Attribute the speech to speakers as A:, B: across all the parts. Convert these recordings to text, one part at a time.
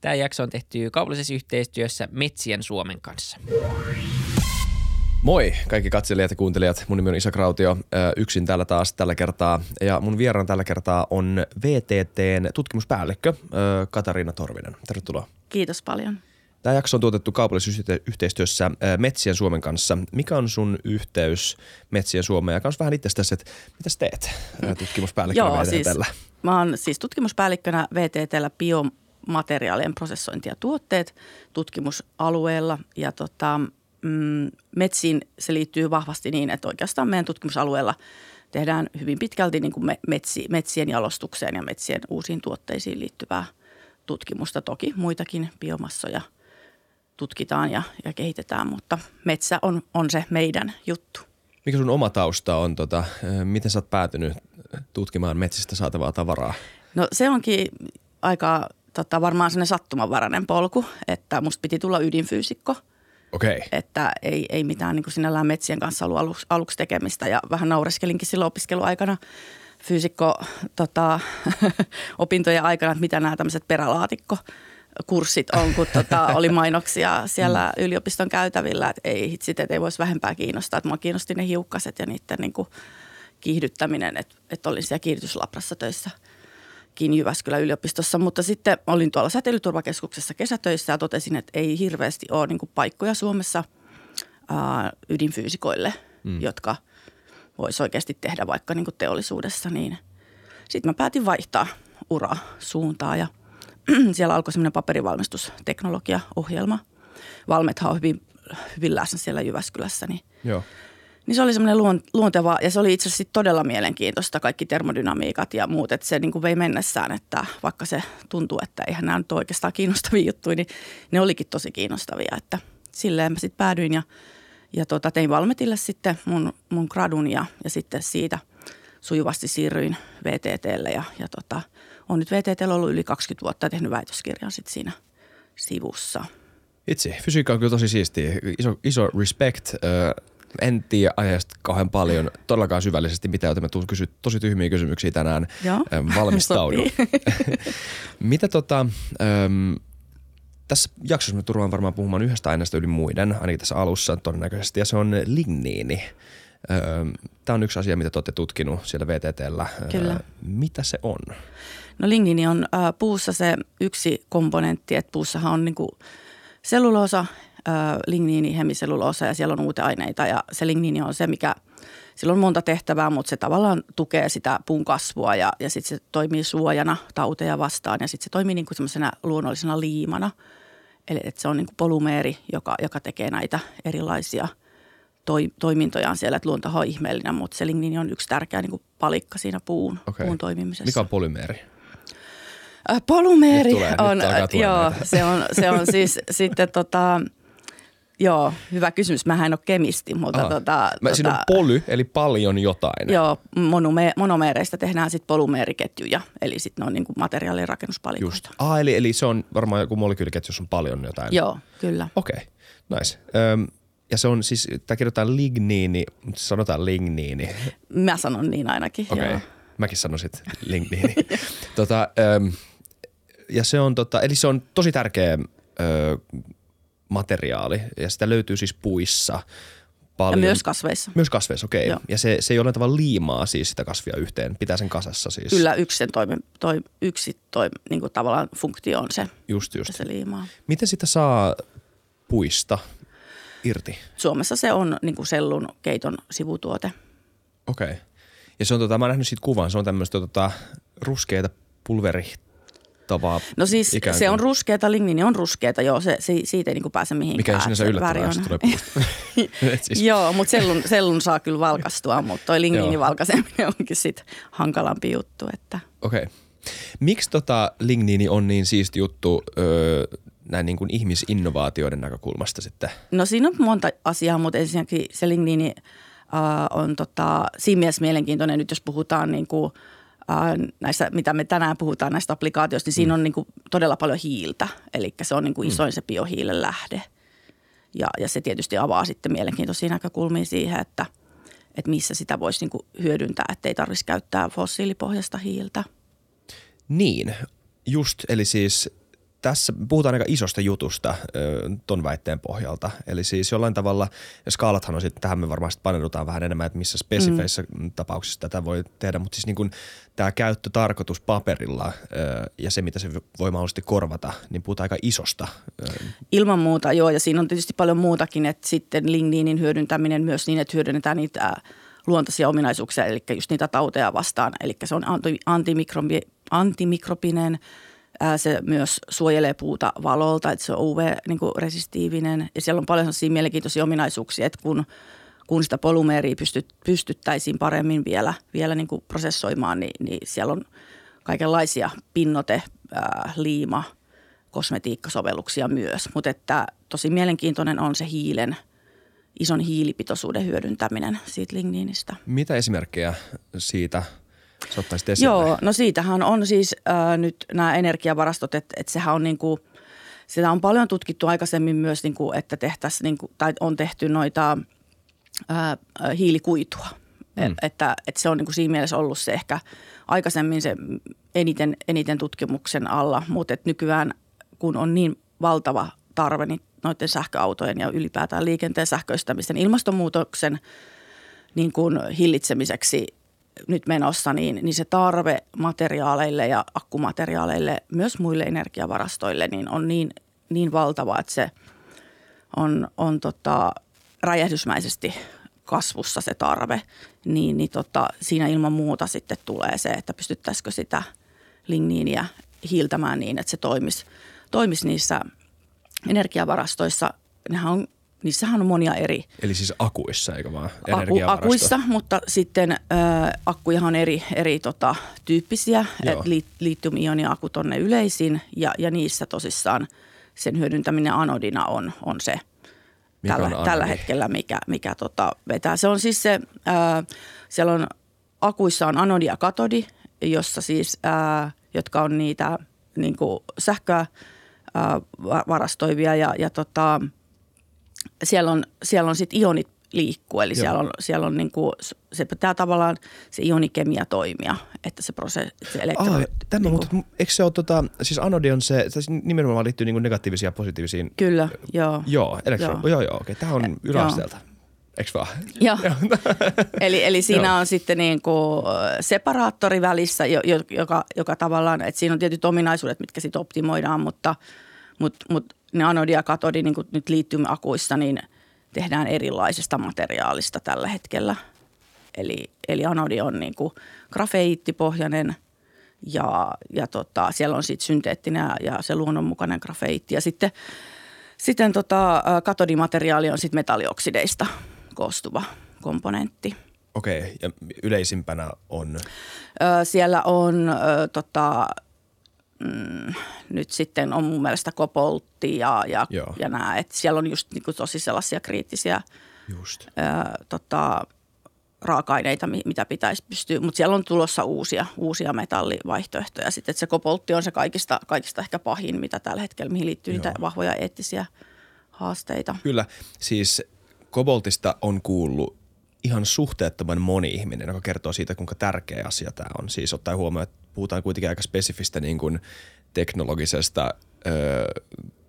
A: Tämä jakso on tehty kaupallisessa yhteistyössä Metsien Suomen kanssa.
B: Moi kaikki katselijat ja kuuntelijat. Mun nimi on Isa Krautio, yksin täällä taas tällä kertaa. Ja mun vieraan tällä kertaa on VTTn tutkimuspäällikkö Katariina Torvinen. Tervetuloa.
C: Kiitos paljon.
B: Tämä jakso on tuotettu kaupallisessa yhteistyössä Metsien Suomen kanssa. Mikä on sun yhteys Metsien Suomeen ja kans vähän itsestäsi, että mitä teet tutkimuspäällikkönä
C: Joo,
B: VTTllä?
C: Siis, mä oon siis tutkimuspäällikkönä VTTllä biomateriaalien prosessointi ja tuotteet tutkimusalueella ja tota, mm, metsiin se liittyy vahvasti niin, että oikeastaan meidän tutkimusalueella tehdään hyvin pitkälti niin kuin metsi, metsien jalostukseen ja metsien uusiin tuotteisiin liittyvää tutkimusta. Toki muitakin biomassoja – tutkitaan ja, ja kehitetään, mutta metsä on, on se meidän juttu.
B: Mikä sun oma tausta on? Tota, miten sä oot päätynyt tutkimaan metsistä saatavaa tavaraa?
C: No se onkin aika tota, varmaan sellainen sattumanvarainen polku, että musta piti tulla ydinfyysikko.
B: Okay.
C: Että ei, ei mitään niin kuin sinällään metsien kanssa ollut aluksi, aluksi tekemistä ja vähän naureskelinkin silloin opiskeluaikana fyysikko tota, opintojen aikana, että mitä nämä tämmöiset perälaatikko – kurssit on, kun tota, oli mainoksia siellä mm. yliopiston käytävillä, että ei hitsit, että ei voisi vähempää kiinnostaa. Että mua kiinnosti ne hiukkaset ja niiden niin kuin, kiihdyttäminen, että, että olin siellä kiihdytyslabrassa töissä kiinni Jyväskylän yliopistossa, mutta sitten olin tuolla säteilyturvakeskuksessa kesätöissä ja totesin, että ei hirveästi ole niin kuin paikkoja Suomessa ää, ydinfyysikoille, mm. jotka voisi oikeasti tehdä vaikka niin kuin teollisuudessa. Niin sitten mä päätin vaihtaa ura suuntaa ja – siellä alkoi semmoinen paperivalmistusteknologiaohjelma. Valmethan on hyvin, hyvin läsnä siellä Jyväskylässä, niin,
B: Joo.
C: Niin se oli semmoinen luonteva ja se oli itse asiassa todella mielenkiintoista, kaikki termodynamiikat ja muut, että se niin kuin vei mennessään, että vaikka se tuntuu, että eihän nämä nyt oikeastaan kiinnostavia juttuja, niin ne olikin tosi kiinnostavia, että silleen mä sitten päädyin ja, ja tota, tein Valmetille sitten mun, mun gradun ja, ja sitten siitä sujuvasti siirryin VTTlle ja, ja tota, on nyt VTT ollut yli 20 vuotta ja tehnyt väitöskirjan sit siinä sivussa.
B: Itse, fysiikka on kyllä tosi siistiä. Iso, iso respect. En tiedä aiheesta kauhean paljon, todellakaan syvällisesti mitä, joten mä tulen kysyä tosi tyhmiä kysymyksiä tänään.
C: Joo,
B: Valmistaudu. mitä tota, äm, tässä jaksossa me turvaan varmaan puhumaan yhdestä aineesta yli muiden, ainakin tässä alussa todennäköisesti, ja se on ligniini. Tämä on yksi asia, mitä te olette tutkinut siellä VTTllä.
C: Kyllä.
B: Mitä se on?
C: No lignini on äh, puussa se yksi komponentti, että puussahan on niinku selluloosa, ligniini, hemiselluloosa ja siellä on aineita ja se ligniini on se, mikä sillä on monta tehtävää, mutta se tavallaan tukee sitä puun kasvua ja, ja sitten se toimii suojana tauteja vastaan ja sitten se toimii niinku semmoisena luonnollisena liimana. Eli että se on niinku polymeeri, joka, joka tekee näitä erilaisia toi, toimintojaan siellä, että luonto on ihmeellinen, mutta se ligniini on yksi tärkeä niinku palikka siinä puun, okay. puun toimimisessa.
B: Mikä on polymeeri?
C: Äh, polymeeri on, joo, se on, se on siis sitten tota, Joo, hyvä kysymys. Mä en ole kemisti, mutta Aha. tota,
B: Mä,
C: tota,
B: siinä on poly, eli paljon jotain.
C: Joo, monome, monomeereista tehdään sitten polymeeriketjuja, eli sitten ne on niinku materiaalien rakennuspalikoista.
B: Just. Ah, eli, eli se on varmaan joku molekyykliketju, jossa on paljon jotain.
C: Joo, kyllä.
B: Okei, okay. nice. Öm, ja se on siis, tämä kirjoitetaan ligniini, mutta sanotaan ligniini.
C: Mä sanon niin ainakin,
B: Okei, okay. mäkin sanon sitten ligniini. tota, öm, ja se on tota, eli se on tosi tärkeä ö, materiaali ja sitä löytyy siis puissa paljon.
C: Ja myös kasveissa.
B: Myös kasveissa, okei. Okay. Ja se, se jollain tavalla liimaa siis sitä kasvia yhteen, pitää sen kasassa siis.
C: Kyllä yksi sen toimi, toi, yksi toi, niin kuin tavallaan funktio on se,
B: just, just.
C: se liimaa.
B: Miten sitä saa puista irti?
C: Suomessa se on niin kuin sellun keiton sivutuote.
B: Okei. Okay. Ja se on tota, mä oon nähnyt siitä kuvan, se on tämmöistä tota, ruskeita pulveri
C: vaikuttavaa. No siis se on ruskeata, ligniini on ruskeata, joo, se, se, siitä ei niinku pääse mihinkään.
B: Mikä ei sinänsä yllättävää, se tulee
C: siis. Joo, mutta sellun, sellun saa kyllä valkastua, mutta toi ligniini valkaiseminen onkin sitten hankalampi juttu. Että.
B: Okei. Okay. Miksi tota ligniini on niin siisti juttu öö, näin niin kuin ihmisinnovaatioiden näkökulmasta sitten?
C: No siinä on monta asiaa, mutta ensinnäkin se ligniini äh, on tota, siinä mielessä mielenkiintoinen nyt, jos puhutaan niin kuin – näissä, mitä me tänään puhutaan näistä applikaatioista, niin siinä mm. on niin kuin todella paljon hiiltä. Eli se on niin kuin mm. isoin se biohiilen lähde. Ja, ja se tietysti avaa sitten mielenkiintoisia näkökulmia siihen, että, että missä sitä voisi niin kuin hyödyntää, ettei tarvitsisi käyttää fossiilipohjasta hiiltä.
B: Niin, just. Eli siis tässä puhutaan aika isosta jutusta ö, ton väitteen pohjalta. Eli siis jollain tavalla, ja skaalathan on sitten, tähän me varmasti paneudutaan vähän enemmän, että missä spesifeissä mm. tapauksissa tätä voi tehdä, mutta siis niin kuin tämä käyttötarkoitus paperilla ja se, mitä se voi mahdollisesti korvata, niin puhutaan aika isosta.
C: Ilman muuta, joo, ja siinä on tietysti paljon muutakin, että sitten ligniinin hyödyntäminen myös niin, että hyödynnetään niitä luontaisia ominaisuuksia, eli just niitä tauteja vastaan. Eli se on antimikrobi, antimikrobinen, se myös suojelee puuta valolta, että se on UV-resistiivinen. Ja siellä on paljon sellaisia mielenkiintoisia ominaisuuksia, että kun, kun sitä polymeeria pystyt, pystyttäisiin paremmin vielä, vielä niin kuin prosessoimaan, niin, niin siellä on kaikenlaisia pinnote, ää, liima, kosmetiikkasovelluksia myös. Mutta että tosi mielenkiintoinen on se hiilen – ison hiilipitoisuuden hyödyntäminen siitä ligniinistä.
B: Mitä esimerkkejä siitä sä esille?
C: Joo, no siitähän on siis äh, nyt nämä energiavarastot, että, että sehän on niin kuin, sitä on paljon tutkittu aikaisemmin myös, niin kuin, että tehtäisiin, niin kuin, tai on tehty noita äh, hiilikuitua. Mm. Että, että se on niin kuin siinä mielessä ollut se ehkä aikaisemmin se eniten, eniten tutkimuksen alla, mutta että nykyään kun on niin valtava tarve, niin noiden sähköautojen ja ylipäätään liikenteen sähköistämisen ilmastonmuutoksen niin kuin hillitsemiseksi nyt menossa, niin, niin se tarve materiaaleille ja akkumateriaaleille, myös muille energiavarastoille, niin on niin, niin valtava, että se on, on tota, räjähdysmäisesti kasvussa se tarve, niin, niin tota, siinä ilman muuta sitten tulee se, että pystyttäisikö sitä ligniiniä hiiltämään niin, että se toimisi, toimisi niissä – energiavarastoissa, nehän on, niissähän on monia eri.
B: Eli siis akuissa, eikö vaan?
C: Aku, akuissa, mutta sitten äh, akkujahan on eri, eri tota, tyyppisiä. Li, litium-ioniakut on ne yleisin ja, ja niissä tosissaan sen hyödyntäminen anodina on, on se mikä tällä, on tällä hetkellä, mikä, mikä tota, vetää. Se on siis se, äh, siellä on akuissa on anodi ja katodi, jossa siis, äh, jotka on niitä niin sähköä – varastoivia ja, ja tota, siellä on, siellä on sitten ionit liikkuu, eli Joo. siellä on, siellä on niin kuin, se pitää tavallaan se ionikemia toimia, että se prosessi, se elektro... Ah,
B: tämä, niin mutta eikö se ole, tota, siis anodi on se, se nimenomaan liittyy niin negatiivisiin ja positiivisiin...
C: Kyllä, joo.
B: Joo, elektro, joo, joo, joo okei, tämä on yläasteelta. Eikö vaan?
C: Joo. eli, eli siinä on sitten niin kuin separaattori välissä, joka, joka tavallaan, että siinä on tietyt ominaisuudet, mitkä sitten optimoidaan, mutta, mutta, mutta ne anodi ja katodi niin kuin nyt liittymäakuissa, niin tehdään erilaisesta materiaalista tällä hetkellä. Eli, eli anodi on niin kuin grafeiittipohjainen ja, ja tota, siellä on sitten synteettinen ja se luonnonmukainen grafeiitti. Ja sitten, sitten tota, katodimateriaali on sitten metallioksideista – koostuva komponentti.
B: Okei, ja yleisimpänä on?
C: Ö, siellä on ö, tota, mm, nyt sitten on mun mielestä kopoltti ja, ja, ja nämä, että siellä on just niin kuin tosi sellaisia kriittisiä just. Ö, tota, raaka-aineita, mitä pitäisi pystyä, mutta siellä on tulossa uusia, uusia metallivaihtoehtoja. Sitten, että se kopoltti on se kaikista, kaikista ehkä pahin, mitä tällä hetkellä, mihin liittyy Joo. niitä vahvoja eettisiä haasteita.
B: Kyllä, siis Koboltista on kuullut ihan suhteettoman moni ihminen, joka kertoo siitä, kuinka tärkeä asia tämä on. Siis ottaen huomioon, että puhutaan kuitenkin aika spesifistä niin kuin teknologisesta öö,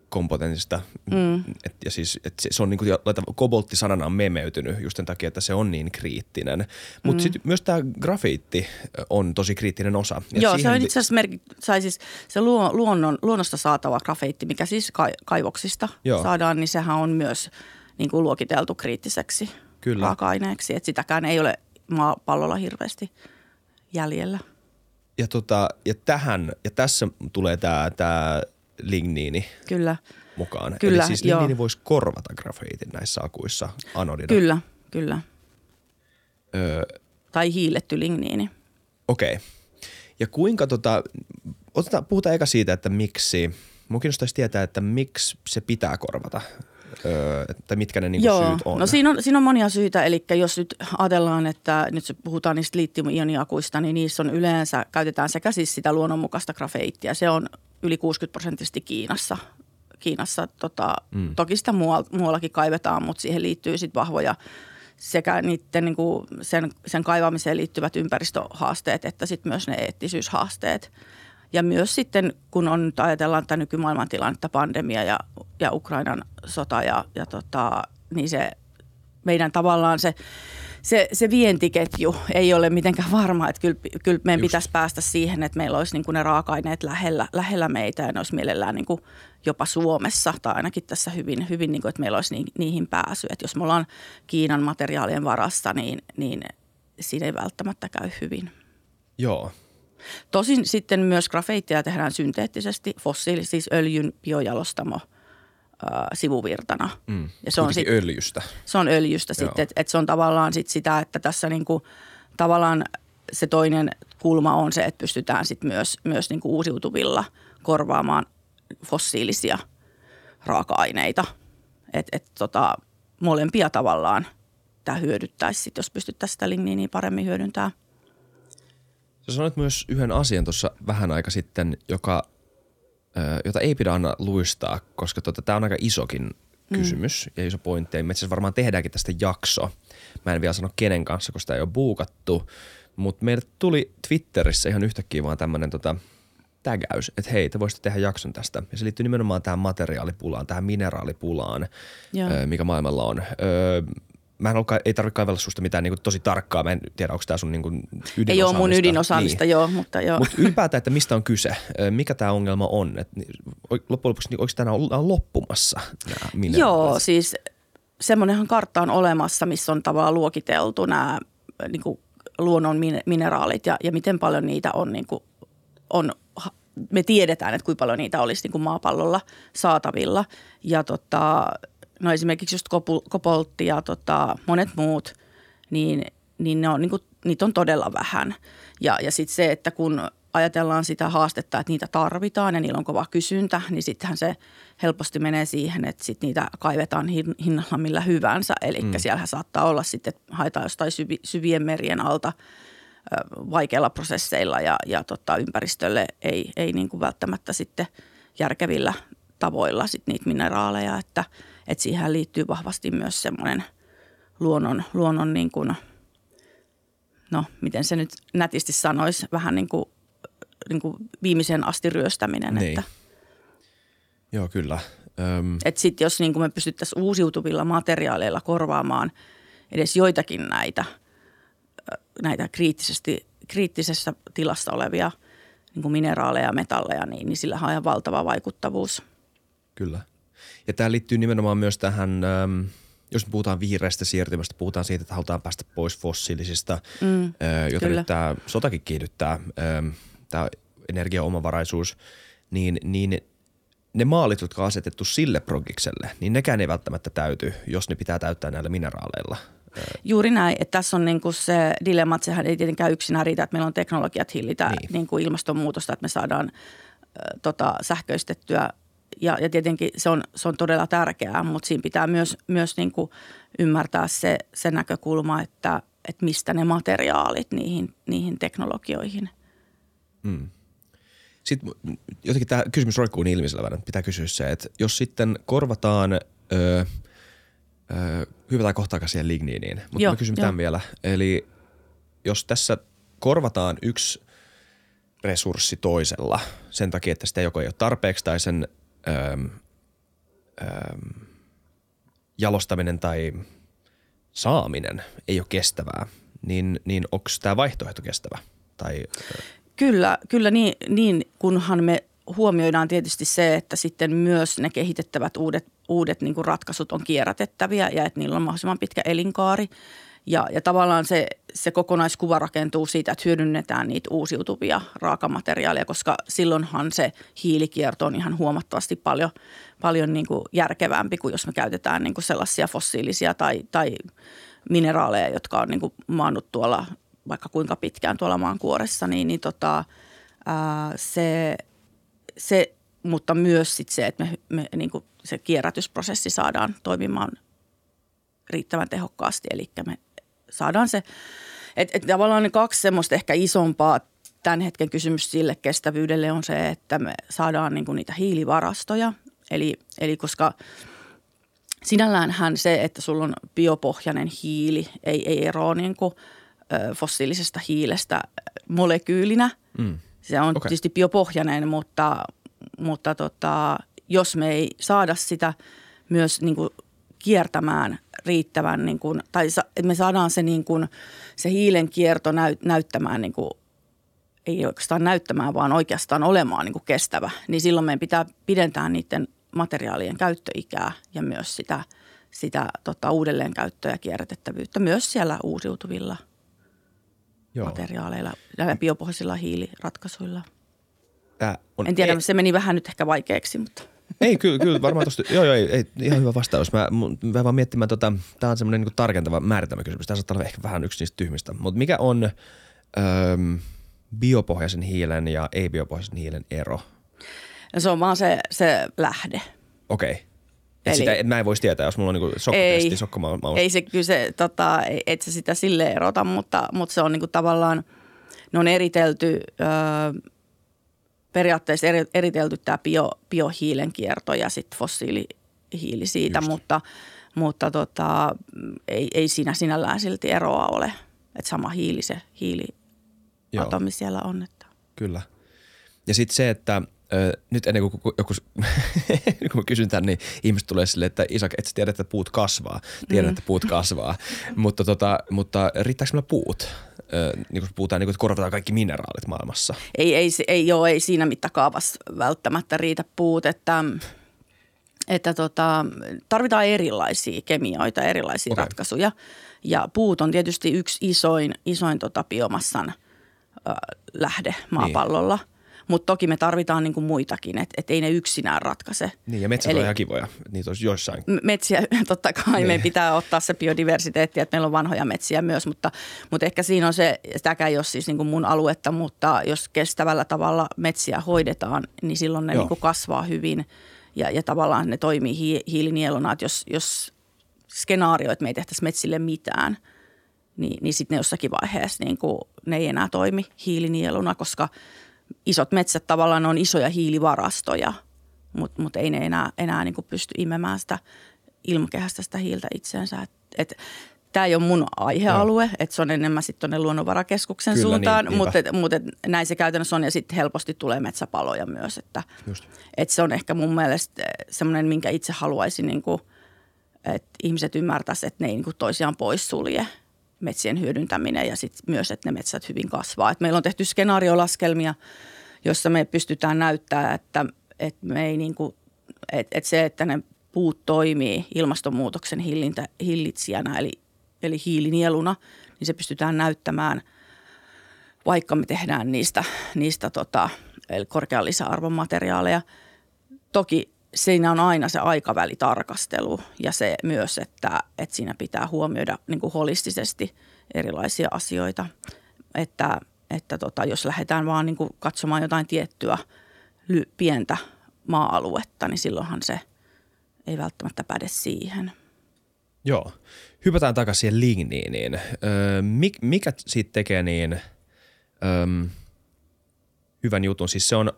B: kompetensista. Mm. Et, ja siis, et se, se on niin kuin, koboltti sanana on memeytynyt just sen takia, että se on niin kriittinen. Mutta mm. sitten myös tämä grafiitti on tosi kriittinen osa.
C: Ja Joo, siihen... se on itse asiassa merkit, sai siis se luon, luonnon, luonnosta saatava grafeitti, mikä siis kaivoksista Joo. saadaan, niin sehän on myös – niin kuin luokiteltu kriittiseksi Kyllä. raaka-aineeksi. Että sitäkään ei ole maapallolla hirveästi jäljellä.
B: Ja, tota, ja tähän, ja tässä tulee tämä, tämä ligniini
C: Kyllä.
B: mukaan.
C: Kyllä,
B: Eli siis ligniini voisi korvata grafeitin näissä akuissa anodina.
C: Kyllä, kyllä. Öö, tai hiiletty ligniini.
B: Okei. Okay. Ja kuinka tota, otetaan, puhutaan eka siitä, että miksi, mun kiinnostaisi tietää, että miksi se pitää korvata Öö, tai mitkä ne niinku Joo. syyt on?
C: No siinä on, siinä on monia syitä, eli jos nyt ajatellaan, että nyt puhutaan niistä liittium-ioniakuista, niin niissä on yleensä, käytetään sekä siis sitä luonnonmukaista grafeittia, se on yli 60 prosenttisesti Kiinassa. Kiinassa tota, mm. toki sitä muuallakin kaivetaan, mutta siihen liittyy sitten vahvoja sekä niiden, niin kuin sen, sen kaivamiseen liittyvät ympäristöhaasteet että sitten myös ne eettisyyshaasteet. Ja myös sitten, kun on nyt ajatellaan tätä nykymaailman tilannetta, pandemia ja, ja Ukrainan sota, ja, ja tota, niin se meidän tavallaan se, se, se vientiketju ei ole mitenkään varma. Että kyllä, kyllä meidän
B: Just.
C: pitäisi päästä siihen, että meillä olisi niin kuin ne raaka-aineet lähellä, lähellä meitä ja ne olisi mielellään niin kuin jopa Suomessa tai ainakin tässä hyvin, hyvin niin kuin, että meillä olisi ni, niihin pääsy. Että jos me ollaan Kiinan materiaalien varassa, niin, niin siinä ei välttämättä käy hyvin.
B: Joo.
C: Tosin sitten myös grafeittia tehdään synteettisesti, fossiili, siis öljyn biojalostamo sivuvirtana.
B: Mm.
C: Ja se on, sit,
B: öljystä.
C: se on öljystä
B: Joo.
C: sitten, että et se on tavallaan sit sitä, että tässä niinku, tavallaan se toinen kulma on se, että pystytään sit myös, myös niinku uusiutuvilla korvaamaan fossiilisia raaka-aineita. Et, et tota, molempia tavallaan tämä hyödyttäisi, sit, jos pystyttäisiin sitä ligniiniä paremmin hyödyntämään.
B: Sä sanoit myös yhden asian tuossa vähän aika sitten, joka, jota ei pidä aina luistaa, koska tota, tämä on aika isokin kysymys mm. ja iso pointti. Ja me itse varmaan tehdäänkin tästä jakso. Mä en vielä sano kenen kanssa, koska sitä ei ole buukattu. Mutta meille tuli Twitterissä ihan yhtäkkiä vaan tämmöinen tota, tägäys, että hei, te voisitte tehdä jakson tästä. Ja se liittyy nimenomaan tähän materiaalipulaan, tähän mineraalipulaan,
C: Joo.
B: mikä maailmalla on. Ö, mä en ole, ei tarvitse kaivella susta mitään niin tosi tarkkaa. Mä en tiedä, onko tämä sun niin ydinosaamista.
C: Ei ole mun ydinosaamista,
B: Niin.
C: joo, mutta joo.
B: Mutta ylipäätään, että mistä on kyse, mikä tämä ongelma on, o- loppujen lopuksi niin, onko tämä ollaan loppumassa nämä mineraalit?
C: Joo, siis semmoinenhan kartta on olemassa, missä on tavallaan luokiteltu nämä niin kuin luonnon min- mineraalit ja, ja miten paljon niitä on, niin kuin, on, me tiedetään, että kuinka paljon niitä olisi niin kuin maapallolla saatavilla. Ja tota, no esimerkiksi just kopoltti ja tota, monet muut, niin, niin, ne on, niin kuin, niitä on todella vähän. Ja, ja sitten se, että kun ajatellaan sitä haastetta, että niitä tarvitaan ja niillä on kova kysyntä, niin sittenhän se helposti menee siihen, että sit niitä kaivetaan hin- hinnalla millä hyvänsä. Eli mm. siellähän saattaa olla sitten, että haetaan jostain syvi, syvien merien alta ö, vaikeilla prosesseilla ja, ja tota, ympäristölle ei, ei niin kuin välttämättä sitten järkevillä tavoilla sit niitä mineraaleja, että, että siihen liittyy vahvasti myös semmoinen luonnon, luonnon niin kuin, no miten se nyt nätisti sanoisi, vähän niin kuin, niin kuin viimeiseen asti ryöstäminen.
B: Niin.
C: Että,
B: Joo, kyllä. Öm,
C: että sitten jos niin kuin me pystyttäisiin uusiutuvilla materiaaleilla korvaamaan edes joitakin näitä, näitä kriittisesti, kriittisessä tilassa olevia niin kuin mineraaleja ja metalleja, niin, niin sillä on ihan valtava vaikuttavuus.
B: kyllä. Ja tämä liittyy nimenomaan myös tähän, öm, jos me puhutaan vihreästä siirtymästä, puhutaan siitä, että halutaan päästä pois fossiilisista,
C: Mm,
B: ö, jota
C: kyllä.
B: nyt tämä sotakin kiihdyttää, tämä energiaomavaraisuus, niin, niin ne maalit, jotka on asetettu sille progikselle, niin nekään ei välttämättä täyty, jos ne pitää täyttää näillä mineraaleilla.
C: Juuri näin, että tässä on niin kuin se dilemma, että sehän ei tietenkään yksinään riitä, että meillä on teknologiat hillitä
B: Niin.
C: niin. Kuin ilmastonmuutosta, että me saadaan ö, tota, sähköistettyä ja, ja tietenkin se on, se on todella tärkeää, mutta siinä pitää myös, myös niin kuin ymmärtää se, se näkökulma, että, että mistä ne materiaalit niihin, niihin teknologioihin.
B: Sitten jotenkin tämä kysymys roikkuu niin ilmiselvänä, että pitää kysyä se, että jos sitten korvataan, öö, öö, hyvätään kohta siihen ligniiniin, mutta
C: Joo,
B: mä kysyn
C: joo.
B: tämän vielä. Eli jos tässä korvataan yksi resurssi toisella sen takia, että sitä joko ei ole tarpeeksi tai sen öö, öö, jalostaminen tai saaminen ei ole kestävää, niin, niin onko tämä vaihtoehto kestävä? Tai,
C: Kyllä, kyllä niin, niin, kunhan me huomioidaan tietysti se, että sitten myös ne kehitettävät uudet, uudet niin ratkaisut on kierrätettäviä ja että niillä on mahdollisimman pitkä elinkaari. Ja, ja tavallaan se, se kokonaiskuva rakentuu siitä, että hyödynnetään niitä uusiutuvia raakamateriaaleja, koska silloinhan se hiilikierto on ihan huomattavasti paljon, paljon niin kuin järkevämpi kuin jos me käytetään niin kuin sellaisia fossiilisia tai, tai mineraaleja, jotka on niin kuin maannut tuolla vaikka kuinka pitkään tuolla maan kuoressa, niin, niin tota, ää, se, se, mutta myös sit se, että me, me niin kuin se kierrätysprosessi saadaan toimimaan riittävän tehokkaasti. Eli me saadaan se, että et tavallaan ne kaksi semmoista ehkä isompaa tämän hetken kysymys sille kestävyydelle on se, että me saadaan niin kuin niitä hiilivarastoja. Eli, eli koska sinälläänhän se, että sulla on biopohjainen hiili, ei, ei eroa niin kuin, ö, fossiilisesta hiilestä molekyylinä, mm. Se on okay. tietysti biopohjainen, mutta, mutta tota, jos me ei saada sitä myös niin kuin kiertämään riittävän, niin kuin, tai sa, että me saadaan se, niin kuin, se hiilen kierto näyt, näyttämään, niin kuin, ei oikeastaan näyttämään, vaan oikeastaan olemaan niin kuin kestävä, niin silloin meidän pitää pidentää niiden materiaalien käyttöikää ja myös sitä, sitä tota, uudelleenkäyttöä ja kierrätettävyyttä myös siellä uusiutuvilla
B: Joo.
C: materiaaleilla ja biopohjaisilla hiiliratkaisuilla.
B: Tää on,
C: En tiedä,
B: ei,
C: se meni vähän nyt ehkä vaikeaksi, mutta
B: ei, kyllä, kyllä varmaan tosta, joo, joo, ei, ei, ihan hyvä vastaus. Mä, mä vaan miettimään, tota, tää on semmoinen niin tarkentava määritelmä kysymys. Tämä saattaa olla ehkä vähän yksi niistä tyhmistä. Mutta mikä on öö, biopohjaisen hiilen ja ei-biopohjaisen hiilen ero?
C: se on vaan se, se lähde.
B: Okei. Okay.
C: Eli-
B: Sitä, et mä en voisi tietää, jos mulla on niinku sokkotesti,
C: Ei.
B: sokkomaus.
C: Ei se kyllä se, tota, et se sitä sille erota, mutta, mutta se on niinku tavallaan, ne on eritelty, öö, periaatteessa eri, eritelty tämä bio, biohiilen kierto ja sitten fossiilihiili siitä,
B: Just.
C: mutta, mutta tota, ei, ei siinä sinällään silti eroa ole. Että sama hiili se hiiliatomi siellä on. Että.
B: Kyllä. Ja sitten se, että ö, nyt ennen kuin ku- joku, kun mä kysyn tämän, niin ihmiset tulee silleen, että Isak, et sä tiedä, että puut kasvaa. Tiedän, mm. että puut kasvaa. mutta, tota, mutta riittääkö meillä puut? Ö, niin kun puhutaan, niin kun, että korvataan kaikki mineraalit maailmassa.
C: ei, ei, ei, joo, ei siinä mittakaavassa välttämättä riitä puut, että, että tota, tarvitaan erilaisia kemioita, erilaisia okay. ratkaisuja. Ja puut on tietysti yksi isoin, isoin tota biomassan ö, lähde maapallolla. Niin. Mutta toki me tarvitaan niinku muitakin, että et ei ne yksinään ratkaise.
B: Niin, ja metsät
C: Eli-
B: on ihan kivoja. Niitä olisi joissain.
C: Metsiä totta kai, niin.
B: Niin.
C: meidän pitää ottaa se biodiversiteetti, että meillä on vanhoja metsiä myös, mutta, mutta ehkä siinä on se, sitäkään ei ole siis niin kuin mun aluetta, mutta jos kestävällä tavalla metsiä hoidetaan, niin silloin ne
B: Joo.
C: niin kuin kasvaa hyvin ja, ja tavallaan ne toimii hi- hiilinieluna, että jos, jos skenaario, että me ei tehtäisi metsille mitään, niin, niin sitten ne jossakin vaiheessa niin kuin, ne ei enää toimi hiilinieluna, koska isot metsät tavallaan on isoja hiilivarastoja, mutta mut ei ne enää, enää niin pysty imemään sitä ilmakehästä sitä hiiltä itseensä. Et, et, Tämä ei ole mun aihealue, että se on enemmän sitten tuonne luonnonvarakeskuksen
B: Kyllä,
C: suuntaan,
B: niin,
C: mutta et, mut et, näin se käytännössä on ja sitten helposti tulee metsäpaloja myös, että
B: Just.
C: et se on ehkä mun mielestä semmoinen, minkä itse haluaisin, niin kuin, että ihmiset ymmärtäisivät, että ne ei niin kuin toisiaan poissulje metsien hyödyntäminen ja sitten myös, että ne metsät hyvin kasvaa. Et meillä on tehty skenaariolaskelmia, jossa me pystytään näyttämään, että, että, me ei niin kuin, että, että se, että ne puut toimii ilmastonmuutoksen hillintä, hillitsijänä eli, eli hiilinieluna, niin se pystytään näyttämään, vaikka me tehdään niistä, niistä tota, eli korkean lisäarvon materiaaleja. Toki siinä on aina se aikavälitarkastelu ja se myös, että, että siinä pitää huomioida niin kuin holistisesti erilaisia asioita. Että, että tota, jos lähdetään vaan niin kuin katsomaan jotain tiettyä ly- pientä maa-aluetta, niin silloinhan se ei välttämättä päde siihen.
B: Joo. Hypätään takaisin siihen ligniiniin. Öö, mik, mikä siitä tekee niin öö, hyvän jutun? Siis se on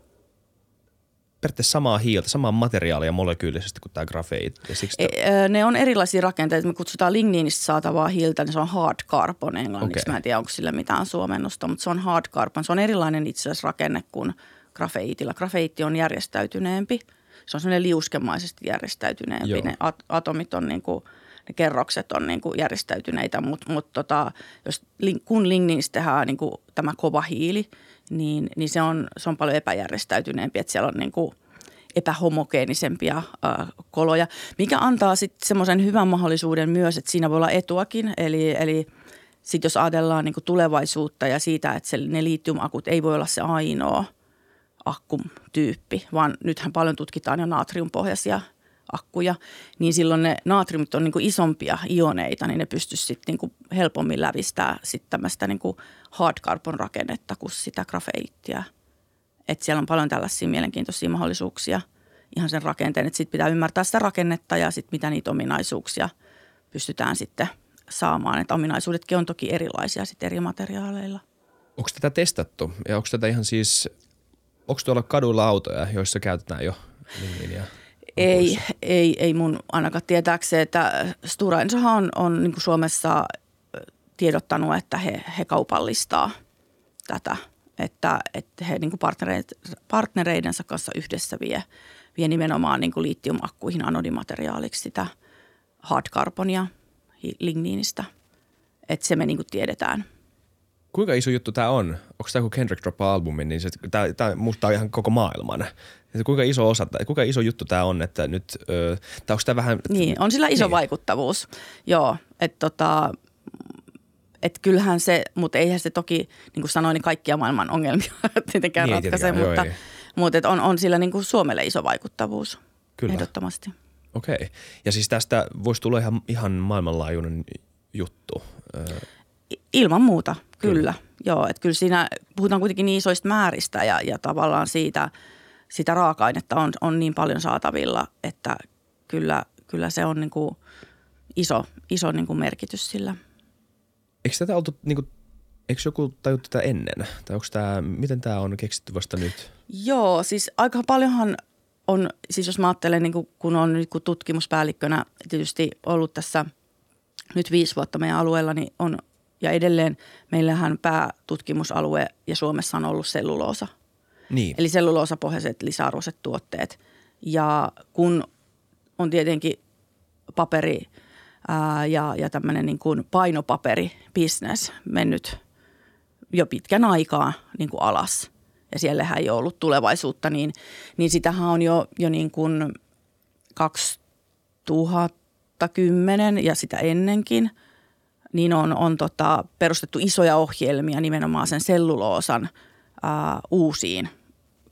B: periaatteessa samaa hiiltä, samaa materiaalia molekyylisesti kuin tämä grafeit. Ja siksi
C: E- Ne on erilaisia rakenteita. Me kutsutaan ligniinistä saatavaa hiiltä, niin se on hard carbon englanniksi.
B: Okei.
C: Mä en tiedä, onko sillä mitään suomennosta, mutta se on hard carbon. Se on erilainen itse asiassa rakenne kuin grafeiitilla. Grafeiitti on järjestäytyneempi. Se on sellainen liuskemaisesti järjestäytyneempi.
B: Joo.
C: Ne at- atomit on niin kuin, ne kerrokset on niin kuin järjestäytyneitä, mutta mut tota, jos, kun ligniinistä tehdään niin kuin tämä kova hiili, niin, niin se, on, se on paljon epäjärjestäytyneempi, että siellä on niin kuin epähomogeenisempia äh, koloja, mikä antaa sitten semmoisen hyvän mahdollisuuden myös, että siinä voi olla etuakin. Eli, eli sitten jos ajatellaan niin tulevaisuutta ja siitä, että se, ne litiumakut ei voi olla se ainoa akkutyyppi, vaan nythän paljon tutkitaan jo natriumpohjaisia akkuja, niin silloin ne natriumit on niin kuin isompia ioneita, niin ne pystyisi sitten niin helpommin lävistää sitten tämmöistä niin kuin hard carbon rakennetta kuin sitä grafeittia. Että siellä on paljon tällaisia mielenkiintoisia mahdollisuuksia ihan sen rakenteen, että sitten pitää ymmärtää sitä rakennetta ja sitten mitä niitä ominaisuuksia pystytään sitten saamaan. Että ominaisuudetkin on toki erilaisia sitten eri materiaaleilla.
B: onko tätä testattu? Ja onko tätä ihan siis, onko tuolla kaduilla autoja, joissa käytetään jo ligniiniä?
C: Ei, ei, ei mun ainakaan tietääkseen, että Stora Ensohan on, on niin Suomessa tiedottanut, että he, he kaupallistaa tätä. että, että he niin partnereidensa kanssa yhdessä vie, vie nimenomaan niin liittiumakkuihin anodimateriaaliksi sitä hardcarbonia ligniinistä. Että se me niin tiedetään.
B: Kuinka iso juttu tämä on? Onko tämä kun Kendrick droppaa albumin, niin tämä, tämä muuttaa ihan koko maailman. Että kuinka iso osa, kuinka iso juttu tämä on, että nyt, ö, tai onko tämä vähän...
C: Niin, on sillä iso niin. vaikuttavuus. Joo, että tota, et kyllähän se, mutta eihän se toki, niin kuin sanoin, niin kaikkia maailman ongelmia tietenkään niin, ratkaise, mutta, joo, mutta on, on sillä niin kuin Suomelle iso vaikuttavuus Kyllä. ehdottomasti.
B: Okei. Okay. Ja siis tästä voisi tulla ihan, ihan maailmanlaajuinen juttu.
C: Ilman muuta, kyllä. kyllä. Joo, että kyllä siinä puhutaan kuitenkin niin isoista määristä ja, ja tavallaan siitä, sitä raaka-ainetta on, on niin paljon saatavilla, että kyllä, kyllä se on niin kuin iso, iso niin kuin merkitys sillä –
B: Eikö tätä oltu, niin kuin, eikö joku tajuttu tätä ennen? Tai onko tämä, miten tämä on keksitty vasta nyt?
C: Joo, siis aika paljonhan on, siis jos mä ajattelen, niin kun on niin kuin tutkimuspäällikkönä tietysti ollut tässä nyt viisi vuotta meidän alueella, niin on, ja edelleen meillähän päätutkimusalue ja Suomessa on ollut selluloosa.
B: Niin.
C: Eli selluloosapohjaiset lisäarvoiset tuotteet. Ja kun on tietenkin paperi – ää, ja, ja tämmöinen niin kuin painopaperibisnes mennyt jo pitkän aikaa niin kuin alas ja siellähän ei ole ollut tulevaisuutta, niin, niin sitähän on jo, jo niin kuin 2010 ja sitä ennenkin, niin on, on tota, perustettu isoja ohjelmia nimenomaan sen selluloosan ää, uusiin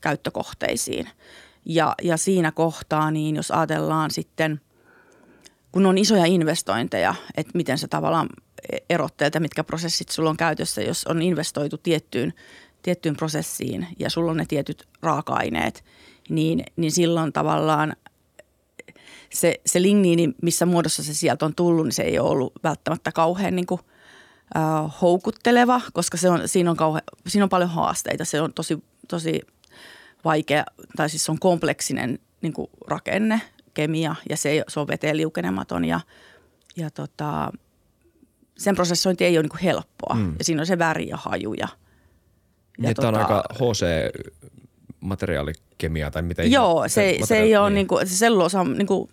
C: käyttökohteisiin. Ja, ja siinä kohtaa, niin jos ajatellaan sitten – kun on isoja investointeja, että miten se tavallaan erotteet ja mitkä prosessit sulla on käytössä, jos on investoitu tiettyyn, tiettyyn prosessiin ja sulla on ne tietyt raaka-aineet, niin, niin silloin tavallaan se, se ligniini, missä muodossa se sieltä on tullut, niin se ei ole ollut välttämättä kauhean niin kuin, äh, houkutteleva, koska se on, siinä, on kauhe, siinä on paljon haasteita. Se on tosi, tosi vaikea, tai siis se on kompleksinen niin kuin rakenne kemia ja se, se on veteen liukenematon ja, ja tota, sen prosessointi ei ole niin kuin helppoa mm. ja siinä on se väri ja haju. Ja,
B: ja niin, tota, on aika HC materiaalikemia tai miten
C: Joo, se, se, se ei ole niin. kuin, se selluloosa on niin kuin,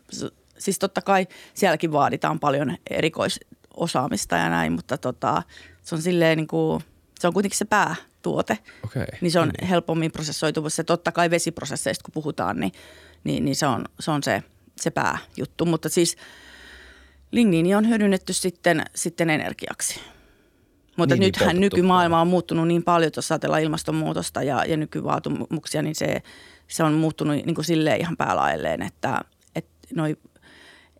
C: siis totta kai sielläkin vaaditaan paljon erikoisosaamista ja näin, mutta tota, se on silleen niin kuin, se on kuitenkin se päätuote.
B: Okay.
C: Niin se on niin. helpommin prosessoituva. Se totta kai vesiprosesseista kun puhutaan, niin, niin, niin se, on, se on se – se pääjuttu. Mutta siis ligniini on hyödynnetty sitten, sitten energiaksi. Mutta niin, nythän niin, nykymaailma on muuttunut niin paljon, jos ajatellaan ilmastonmuutosta ja, ja nykyvaatimuksia, niin se, se on muuttunut niin kuin silleen ihan päälailleen, että, että noi,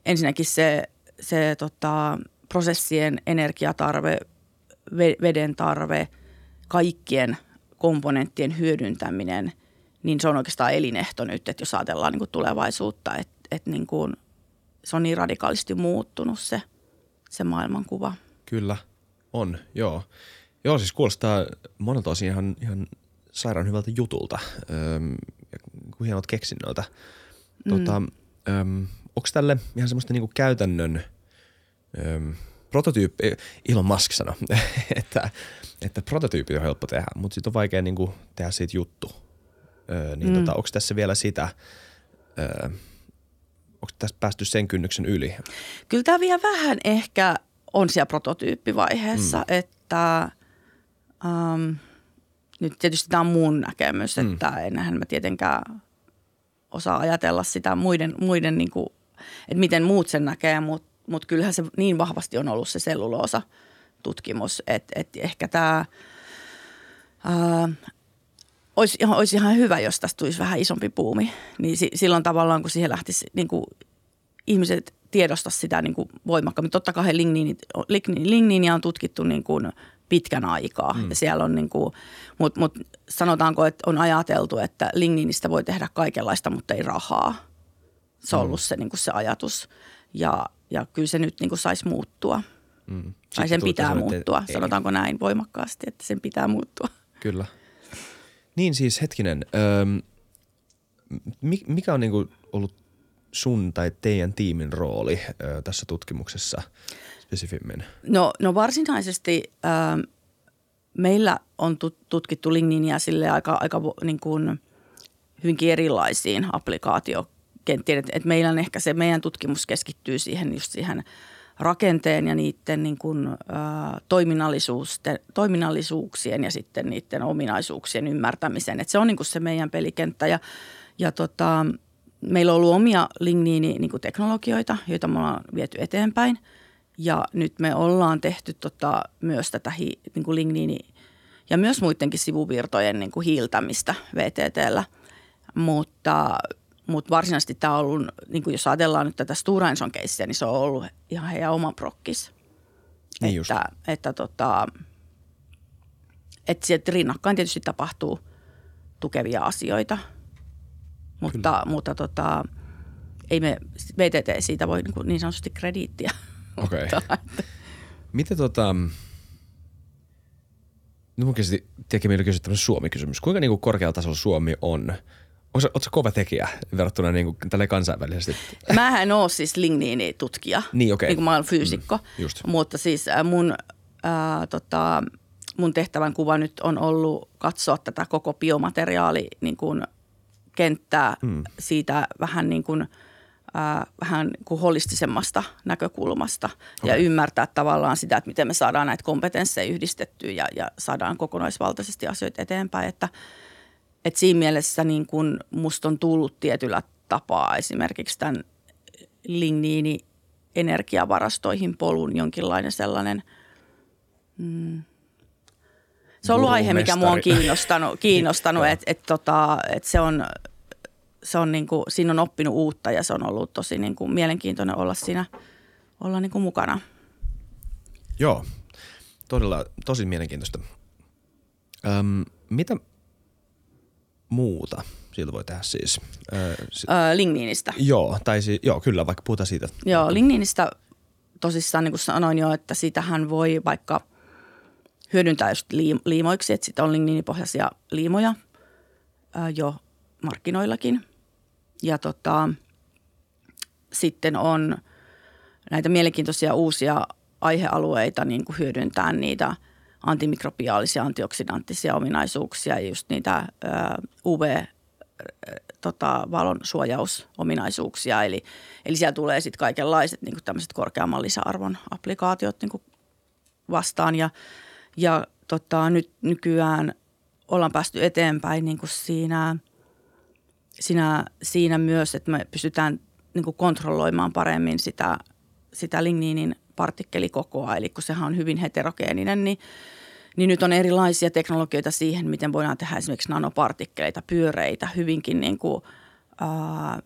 C: ensinnäkin se, se tota, prosessien energiatarve, veden tarve, kaikkien komponenttien hyödyntäminen, niin se on oikeastaan elinehto nyt, että jos ajatellaan niin kuin tulevaisuutta, että että niin kuin, se on niin radikaalisti muuttunut se, se maailmankuva.
B: Kyllä, on, joo. Joo, siis kuulostaa monelta osin ihan, ihan sairaan hyvältä jutulta, öm, hienot keksinnöltä. Tota, mm. onko tälle ihan semmoista niinku käytännön öm, prototyyppi, Elon Musk sanoi, että, että prototyyppi on helppo tehdä, mutta sitten on vaikea niinku tehdä siitä juttu. Öö, niin mm. tota, onko tässä vielä sitä, öö, onko tästä päästy sen kynnyksen yli?
C: Kyllä tämä vielä vähän ehkä on siellä prototyyppivaiheessa, mm. että um, nyt tietysti tämä on mun näkemys, mm. että enhän mä tietenkään osaa ajatella sitä muiden, muiden niin kuin, että miten muut sen näkee, mutta mut kyllähän se niin vahvasti on ollut se selluloosa tutkimus, että, että ehkä tämä ää, olisi, olisi ihan hyvä, jos tästä tulisi vähän isompi puumi. Niin si, silloin tavallaan, kun siihen lähtisi niin kuin ihmiset tiedosta sitä niin kuin voimakkaammin. Totta kai ligniini, ligniinia on tutkittu niin kuin pitkän aikaa. Mm. Ja siellä on niin kuin, mut, mut sanotaanko, että on ajateltu, että ligniinistä voi tehdä kaikenlaista, mutta ei rahaa. Se on mm. ollut se, niin kuin se ajatus. Ja, ja kyllä se nyt niin kuin saisi muuttua. Mm. Tai sen pitää muuttua, ei. sanotaanko näin voimakkaasti, että sen pitää muuttua.
B: Kyllä. Niin siis hetkinen, öö, mikä on niinku ollut sun tai teidän tiimin rooli öö, tässä tutkimuksessa spesifimmin?
C: No, no varsinaisesti öö, meillä on tutkittu ligniiniä sille aika, aika niin kuin hyvinkin erilaisiin applikaatiokenttiin. Et, et meillä on ehkä se meidän tutkimus keskittyy siihen just siihen rakenteen ja niiden niin kuin, ä, toiminnallisuuksien ja sitten niiden ominaisuuksien ymmärtämisen. Et se on niin kuin se meidän pelikenttä ja, ja tota, meillä on ollut omia ligniini-teknologioita, niin joita me ollaan viety eteenpäin. Ja nyt me ollaan tehty tota, myös tätä hi, niin kuin ligniini ja myös muidenkin sivuvirtojen niin kuin hiiltämistä VTTllä. Mutta, mutta varsinaisesti tämä on ollut, niin kuin jos ajatellaan nyt tätä Stura Enson niin se on ollut ihan heidän oma prokkis. Niin että, just. että, tota, että, että rinnakkain tietysti tapahtuu tukevia asioita – mutta, mutta tota, ei me VTT siitä voi niin, kuin niin sanotusti krediittiä
B: Okei. Okay. Miten tota, nyt mun käsitin, tiedätkö, meillä kysyä Suomi-kysymys. Kuinka niin kuin korkealla tasolla Suomi on? Oletko kova tekijä verrattuna niin kuin tälle kansainvälisesti?
C: Mä en ole siis ligniini-tutkija,
B: niin, okay.
C: niin kuin mä olen fyysikko, mm, just. mutta siis äh, mun, ää, tota, mun tehtävän kuva nyt on ollut katsoa tätä koko biomateriaali niin kuin kenttää mm. siitä vähän niin kuin, äh, vähän kuin holistisemmasta näkökulmasta okay. ja ymmärtää tavallaan sitä, että miten me saadaan näitä kompetensseja yhdistettyä ja, ja saadaan kokonaisvaltaisesti asioita eteenpäin. Että, että siinä mielessä niin kuin musta on tullut tietyllä tapaa esimerkiksi tämän ligniini energiavarastoihin polun jonkinlainen sellainen mm, – se on ollut aihe, mikä mua on kiinnostanut, kiinnostanut että et, tota, et se on, se on niinku, siinä on oppinut uutta ja se on ollut tosi niinku mielenkiintoinen olla siinä olla niinku mukana.
B: Joo, todella tosi mielenkiintoista. Öm, mitä muuta siltä voi tehdä siis?
C: Öö, si- öö, Ligniinistä.
B: Joo, tai si- joo, kyllä, vaikka puhutaan siitä.
C: Joo, Ligniinistä tosissaan niin kuin sanoin jo, että sitähän voi vaikka – hyödyntää just liimoiksi, että sitten on ligniinipohjaisia liimoja ää, jo markkinoillakin. Ja tota, sitten on näitä mielenkiintoisia uusia aihealueita niin kuin hyödyntää niitä antimikrobiaalisia, antioksidanttisia ominaisuuksia ja just niitä UV tota, valon suojausominaisuuksia. Eli, eli siellä tulee sitten kaikenlaiset niin tämmöiset korkeamman lisäarvon applikaatiot niin vastaan. Ja ja tota, nyt nykyään ollaan päästy eteenpäin niin kuin siinä, siinä, siinä myös, että me pystytään niin kuin kontrolloimaan paremmin sitä, sitä ligniinin partikkelikokoa. Eli kun sehän on hyvin heterogeeninen, niin, niin nyt on erilaisia teknologioita siihen, miten voidaan tehdä esimerkiksi nanopartikkeleita, pyöreitä, hyvinkin niin kuin, ää,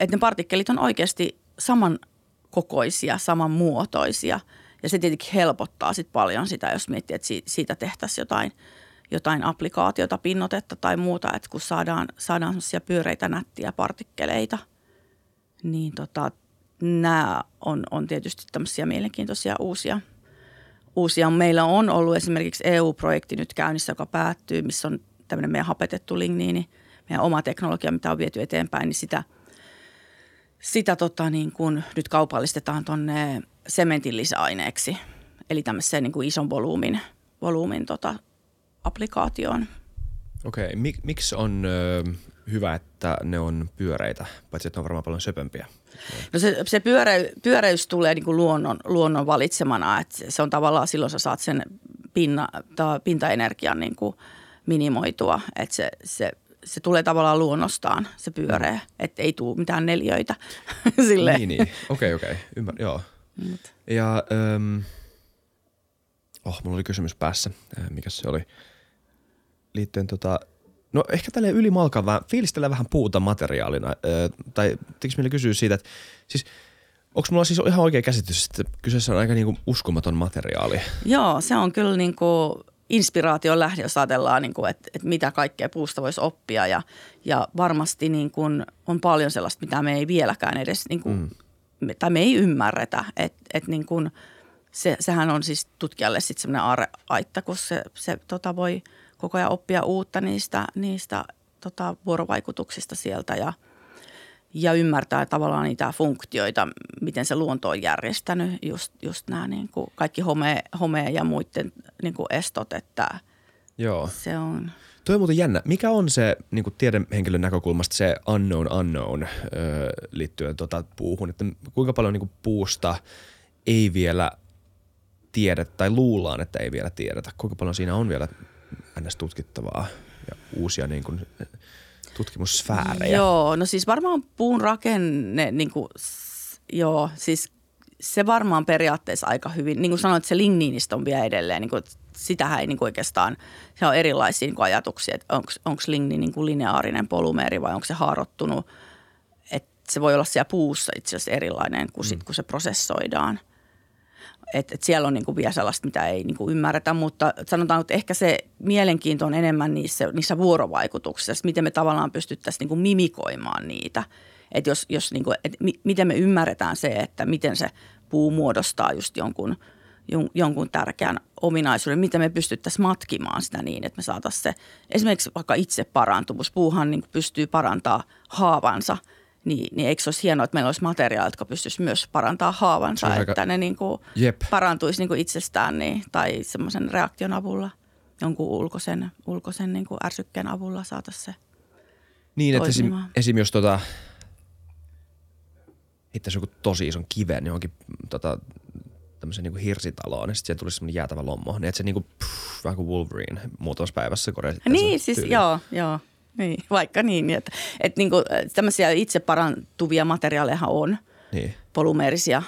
C: että ne partikkelit on oikeasti samankokoisia, samanmuotoisia – ja se tietenkin helpottaa sit paljon sitä, jos miettii, että siitä tehtäisiin jotain, jotain applikaatiota, pinnotetta tai muuta, että kun saadaan, saadaan sellaisia pyöreitä nättiä partikkeleita, niin tota, nämä on, on tietysti tämmöisiä mielenkiintoisia uusia, uusia. Meillä on ollut esimerkiksi EU-projekti nyt käynnissä, joka päättyy, missä on tämmöinen meidän hapetettu ligniini, meidän oma teknologia, mitä on viety eteenpäin, niin sitä, sitä tota niin kuin nyt kaupallistetaan tuonne sementin lisäaineeksi, eli tämmöiseen niin kuin ison volyymin, volyymin tota, applikaatioon.
B: Okei, okay. Mik, miksi on ö, hyvä, että ne on pyöreitä, paitsi että ne on varmaan paljon söpömpiä?
C: No se, se pyöre, pyöreys tulee niin kuin luonnon, luonnon valitsemana, että se on tavallaan silloin sä saat sen pinna, ta, pintaenergian niin kuin minimoitua, että se, se, se tulee tavallaan luonnostaan, se pyöreä, mm. että ei tule mitään neljöitä.
B: Niin, niin. Okei, okei. Okay, Ymmär, joo. Mut. Ja ähm, oh, mulla oli kysymys päässä. Äh, mikä se oli? Liittyen tota, no ehkä tälle ylimalkaan vähän, fiilistellä vähän puuta materiaalina. Äh, tai tekis meille kysyä siitä, että siis Onko mulla siis ihan oikea käsitys, että kyseessä on aika niinku uskomaton materiaali?
C: Joo, se on kyllä niinku inspiraation lähde, jos ajatellaan, niinku, että, että mitä kaikkea puusta voisi oppia. Ja, ja varmasti niinku on paljon sellaista, mitä me ei vieläkään edes niinku mm. me, tai me ei ymmärretä, että et niin kun se, sehän on siis tutkijalle sitten semmoinen aitta, kun se, se tota voi koko ajan oppia uutta niistä, niistä tota vuorovaikutuksista sieltä. Ja, ja ymmärtää tavallaan niitä funktioita, miten se luonto on järjestänyt, just, just nämä niin kuin kaikki home, home ja muiden niin kuin estot, että
B: Joo.
C: se on...
B: Toi on muuten jännä. Mikä on se niin kuin tiedehenkilön näkökulmasta se unknown unknown öö, liittyen tota puuhun? Että kuinka paljon niin kuin puusta ei vielä tiedetä tai luullaan, että ei vielä tiedetä? Kuinka paljon siinä on vielä ns. tutkittavaa ja uusia niin kuin, tutkimussfäärejä?
C: Joo, no siis varmaan puun rakenne, niin kuin, joo, siis se varmaan periaatteessa aika hyvin, niin kuin sanoit, se ligniinistä on vielä edelleen, niin kuin, sitähän ei niin kuin oikeastaan, se on erilaisia niin kuin ajatuksia, että onko ligni niin kuin lineaarinen polymeeri vai onko se haarottunut, että se voi olla siellä puussa itse asiassa erilainen kuin sit, kun se prosessoidaan. Et, et siellä on niinku vielä sellaista, mitä ei niinku ymmärretä, mutta sanotaan, että ehkä se mielenkiinto on enemmän niissä, niissä vuorovaikutuksissa, että miten me tavallaan pystyttäisiin niinku mimikoimaan niitä. Että jos, jos niinku, et mi, miten me ymmärretään se, että miten se puu muodostaa just jonkun, jon- jonkun tärkeän ominaisuuden, miten me pystyttäisiin matkimaan sitä niin, että me saataisiin se, esimerkiksi vaikka itse parantumus, puuhan niin pystyy parantaa haavansa, niin, niin eikö se olisi hienoa, että meillä olisi materiaalit, jotka pystyisi myös parantaa haavansa,
B: on aika-
C: että ne niin kuin
B: Jep.
C: parantuisi niin kuin itsestään niin, tai semmoisen reaktion avulla, jonkun ulkoisen, ulkoisen niin kuin ärsykkeen avulla saataisiin se.
B: Niin, että esim, esim. jos tota, heittäisi joku tosi ison kiven johonkin tota, tämmöiseen niin hirsitaloon, ja sitten siellä tulisi semmoinen jäätävä lommo, niin että se niin kuin, pff, vähän kuin Wolverine muutamassa päivässä korjasi.
C: Niin, siis joo, joo. Niin, vaikka niin, niin että, että niin kuin, tämmöisiä itse parantuvia materiaaleja on,
B: Niin.
C: polymeerisia,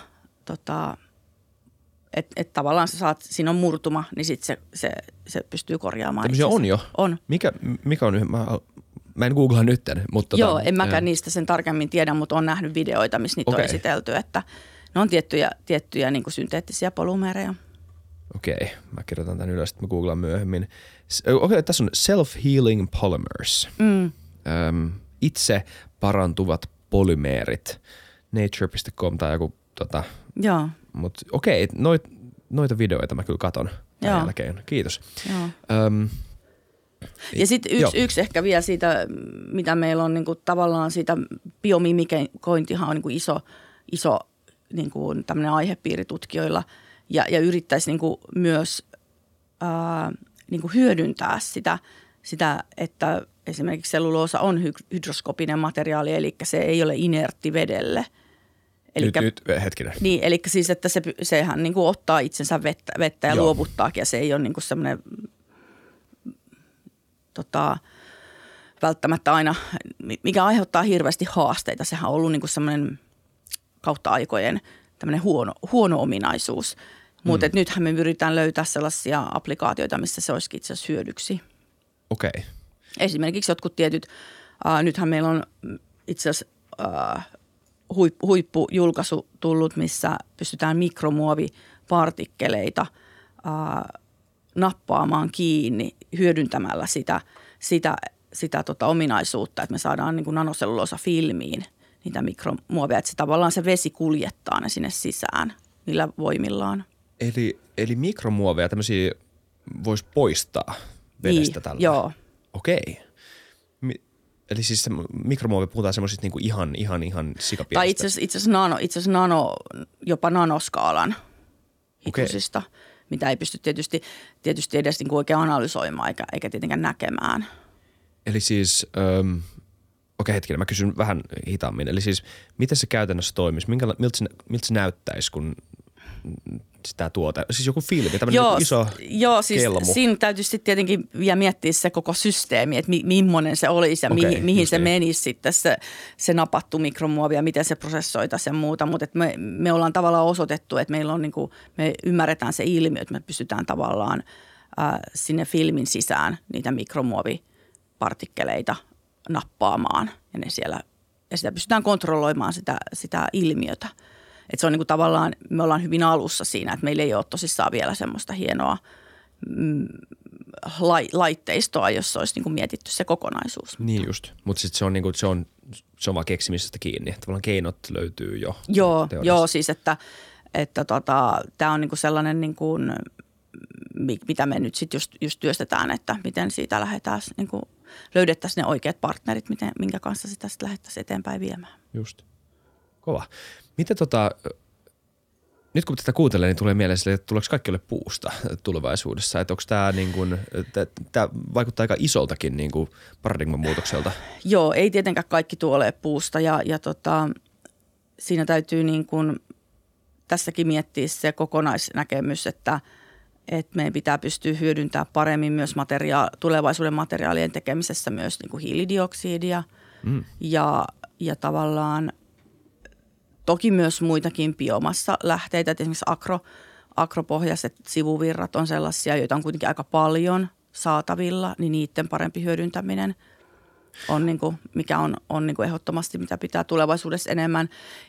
C: tota, että et tavallaan sä saat, siinä on murtuma, niin sitten se, se, se pystyy korjaamaan.
B: Tämmöisiä on jo.
C: On.
B: Mikä, mikä on, mä, mä en googlaa nytten, mutta...
C: Joo,
B: tota,
C: en mäkään
B: joo.
C: niistä sen tarkemmin tiedä, mutta on nähnyt videoita, missä niitä
B: Okei.
C: on esitelty, että ne on tiettyjä, tiettyjä niin synteettisiä polymeereja.
B: Okei, mä kirjoitan tämän ylös, että mä googlaan myöhemmin. Okei, okay, tässä on self-healing polymers.
C: Mm.
B: Öm, itse parantuvat polymeerit. Nature.com tai joku tota,
C: Joo,
B: mutta okei, noit, noita videoita mä kyllä katon tämän
C: Joo.
B: jälkeen. Kiitos.
C: joo.
B: Öm,
C: Ja sitten yksi, yksi ehkä vielä siitä, mitä meillä on niin kuin tavallaan siitä biomimikointihan on niin kuin iso, iso niin tämmöinen aihepiiri tutkijoilla ja, ja yrittäisi niin kuin myös ää, niin kuin hyödyntää sitä, sitä, että esimerkiksi selluloosa on hy- hydroskopinen materiaali, eli se ei ole inertti vedelle.
B: nyt, nyt, hetkinen.
C: Niin, eli siis, että se, sehän niin kuin ottaa itsensä vettä, vettä ja
B: Joo.
C: luovuttaakin ja se ei ole niin kuin semmoinen tota, välttämättä aina, mikä aiheuttaa hirveästi haasteita. Sehän on ollut niin kuin semmoinen kautta aikojen tämmöinen huono, huono ominaisuus. Mutta mm. nythän me yritetään löytää sellaisia applikaatioita, missä se olisikin itse asiassa hyödyksi.
B: Okei. Okay.
C: Esimerkiksi jotkut tietyt, äh, nythän meillä on itse asiassa äh, huip, huippujulkaisu tullut, missä pystytään mikromuovipartikkeleita äh, nappaamaan kiinni hyödyntämällä sitä, sitä, sitä tota ominaisuutta, että me saadaan niin kuin nanoselluloosa filmiin niitä mikromuoveja, että se tavallaan se vesi kuljettaa ne sinne sisään niillä voimillaan.
B: Eli, eli mikromuoveja tämmöisiä voisi poistaa vedestä
C: Niin,
B: tällä?
C: joo.
B: Okei. Mi- eli siis se mikromuovi puhutaan semmoisista niinku ihan, ihan, ihan sikapienistä.
C: Tai itse asiassa, itse asiassa, nano, itse asiassa nano, jopa nanoskaalan hitusista, mitä ei pysty tietysti, tietysti edes niin kuin oikein analysoimaan eikä, eikä tietenkään näkemään.
B: Eli siis, okei hetkinen, mä kysyn vähän hitaammin. Eli siis, miten se käytännössä toimisi? Minkä, miltä, se, miltä se näyttäisi, kun sitä tuote, siis joku filmi, tämmöinen
C: Joo,
B: niinku iso
C: joo siis
B: kelmu.
C: siinä täytyy sitten tietenkin vielä miettiä se koko systeemi, että mi, millainen se olisi ja
B: Okei,
C: mihin, mihin se
B: niin.
C: menisi sitten se, se napattu mikromuovi ja miten se prosessoitaisiin ja muuta. Mutta me, me ollaan tavallaan osoitettu, että meillä on niinku, me ymmärretään se ilmiö, että me pystytään tavallaan ää, sinne filmin sisään niitä mikromuovipartikkeleita nappaamaan ja ne siellä ja sitä pystytään kontrolloimaan sitä, sitä ilmiötä. Et se on niinku tavallaan, me ollaan hyvin alussa siinä, että meillä ei ole tosissaan vielä semmoista hienoa mm, lai, laitteistoa, jossa olisi niinku mietitty se kokonaisuus.
B: Niin just, mutta sitten se on, niinku, se, on, se on vaan keksimisestä kiinni. Tavallaan keinot löytyy jo.
C: Joo,
B: teoriassa.
C: joo siis että, että tota, tämä on niinku sellainen, niinku, mi- mitä me nyt sitten just, just työstetään, että miten siitä lähdetään niinku löydettäisiin ne oikeat partnerit, miten, minkä kanssa sitä sitten lähdettäisiin eteenpäin viemään.
B: Just. Kova. Miten tota, nyt kun tätä kuuntelee, niin tulee mieleen sille, että tuleeko kaikki ole puusta tulevaisuudessa. Että onko tämä niin kuin, tämä vaikuttaa aika isoltakin niin kuin paradigman muutokselta.
C: Joo, ei tietenkään kaikki tuolee puusta ja, ja tota, siinä täytyy niin kuin tässäkin miettiä se kokonaisnäkemys, että, että meidän pitää pystyä hyödyntämään paremmin myös materia- tulevaisuuden materiaalien tekemisessä myös niin kuin hiilidioksidia mm. ja, ja tavallaan toki myös muitakin biomassa lähteitä, esimerkiksi agro, agropohjaiset sivuvirrat on sellaisia, joita on kuitenkin aika paljon saatavilla, niin niiden parempi hyödyntäminen – on niin kuin, mikä on, on niin kuin ehdottomasti, mitä pitää tulevaisuudessa enemmän.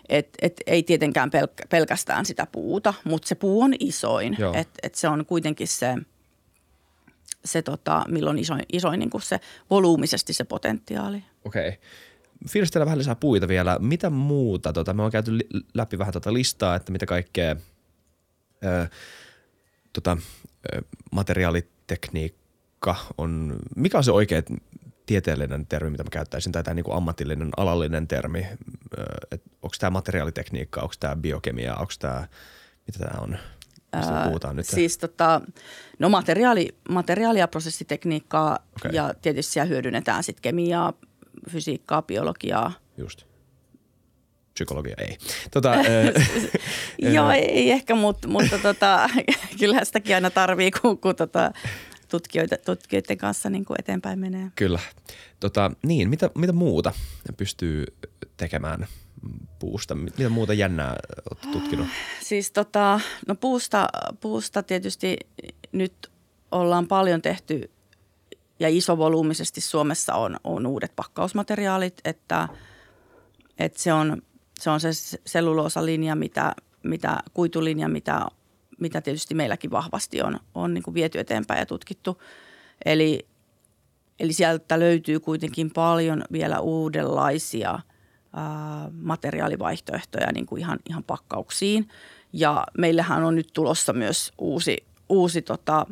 C: Et, et ei tietenkään pelk- pelkästään sitä puuta, mutta se puu on isoin. Et, et se on kuitenkin se, se tota, milloin isoin, isoin niin kuin se volyymisesti se potentiaali.
B: Okei. Okay. Fiilistellä vähän lisää puita vielä. Mitä muuta? Tota, me on käyty läpi vähän tätä tota listaa, että mitä kaikkea ö, tota, ö, materiaalitekniikka on. Mikä on se oikea tieteellinen termi, mitä mä käyttäisin, tai tämä niin kuin ammatillinen, alallinen termi. Onko tämä materiaalitekniikka, onko tämä biokemia, onko tämä, mitä tämä on? Mistä puhutaan nyt?
C: Siis tota, no materiaali, materiaali- ja prosessitekniikkaa okay. ja tietysti siellä hyödynnetään sitten kemiaa, fysiikkaa, biologiaa.
B: Just. Psykologia ei. Tota,
C: Joo, ei ehkä, mutta, mutta tota, kyllähän sitäkin aina tarvii, kun, kun tota, tutkijoita, tutkijoiden kanssa niin kuin eteenpäin menee.
B: Kyllä. Tota, niin, mitä, mitä muuta pystyy tekemään puusta? Mitä muuta jännää olet tutkinut?
C: Siis tota, no puusta, puusta tietysti nyt ollaan paljon tehty ja isovolyymisesti Suomessa on, on uudet pakkausmateriaalit, että, että se, on, se on se selluloosalinja, mitä, mitä, kuitulinja, mitä mitä tietysti meilläkin vahvasti on, on niin kuin viety eteenpäin ja tutkittu. Eli, eli sieltä löytyy kuitenkin paljon vielä uudenlaisia ää, materiaalivaihtoehtoja niin kuin ihan, ihan pakkauksiin. Ja meillähän on nyt tulossa myös uusi, uusi tota,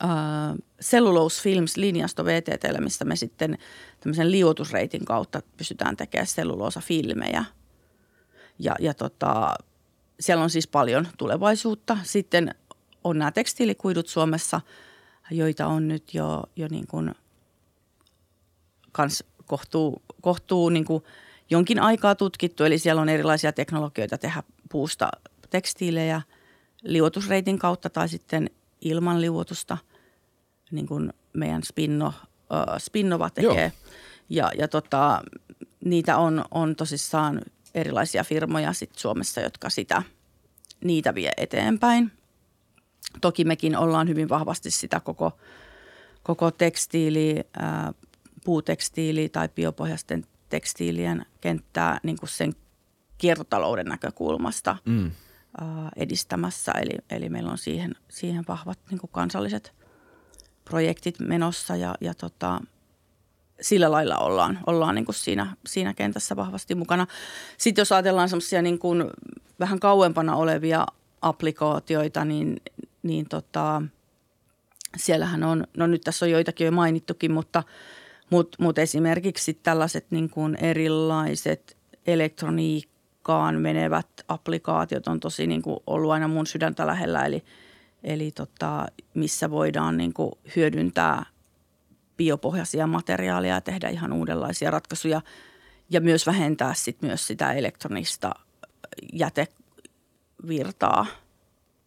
C: ää, Cellulose Films linjasto VTTlle, mistä me sitten tämmöisen liuotusreitin kautta pystytään tekemään filmejä Ja, ja tota, siellä on siis paljon tulevaisuutta. Sitten on nämä tekstiilikuidut Suomessa, joita on nyt jo, jo niin kuin kans kohtuu, kohtuu niin kuin jonkin aikaa tutkittu. Eli siellä on erilaisia teknologioita tehdä puusta tekstiilejä liuotusreitin kautta tai sitten ilman liuotusta, niin kuin meidän Spinno, äh, Spinnova tekee. Joo. Ja, ja tota, niitä on, on tosissaan erilaisia firmoja sit Suomessa, jotka sitä, niitä vie eteenpäin. Toki mekin ollaan hyvin vahvasti sitä koko, koko tekstiili, ää, puutekstiili tai biopohjaisten tekstiilien kenttää niin kuin sen kiertotalouden näkökulmasta mm. Edistämässä. Eli, eli meillä on siihen, siihen vahvat niin kuin kansalliset projektit menossa ja, ja tota, sillä lailla ollaan, ollaan niin kuin siinä, siinä kentässä vahvasti mukana. Sitten jos ajatellaan semmoisia niin vähän kauempana olevia applikaatioita, niin, niin tota, siellähän on, no nyt tässä on joitakin jo mainittukin, mutta, mutta, mutta esimerkiksi tällaiset niin kuin erilaiset elektroniikkaan menevät applikaatiot on tosi niin kuin ollut aina mun sydäntä lähellä, eli, eli tota, missä voidaan niin kuin hyödyntää biopohjaisia materiaaleja ja tehdä ihan uudenlaisia ratkaisuja ja myös vähentää sit myös sitä elektronista jätevirtaa.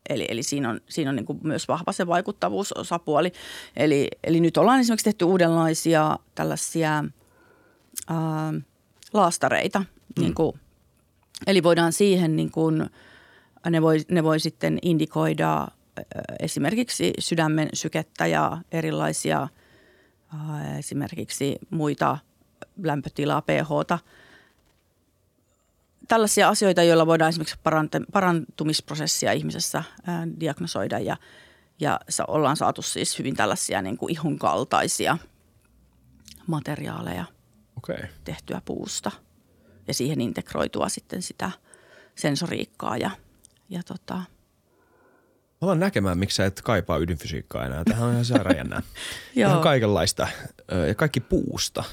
C: Eli, eli siinä on, siinä on niin kuin myös vahva se vaikuttavuusosapuoli. Eli, eli nyt ollaan esimerkiksi tehty uudenlaisia tällaisia ää, laastareita. Mm. Niin kuin, eli voidaan siihen, niin kuin, ne, voi, ne voi sitten indikoida esimerkiksi sydämen sykettä ja erilaisia – esimerkiksi muita lämpötilaa, pH. Tällaisia asioita, joilla voidaan esimerkiksi parantumisprosessia ihmisessä diagnosoida ja, ja ollaan saatu siis hyvin tällaisia niin kuin ihon kaltaisia materiaaleja
B: okay.
C: tehtyä puusta ja siihen integroitua sitten sitä sensoriikkaa ja, ja tota,
B: ollaan näkemään, miksi sä et kaipaa ydinfysiikkaa enää. Tähän on ihan sairaan ihan kaikenlaista. Ja kaikki puusta.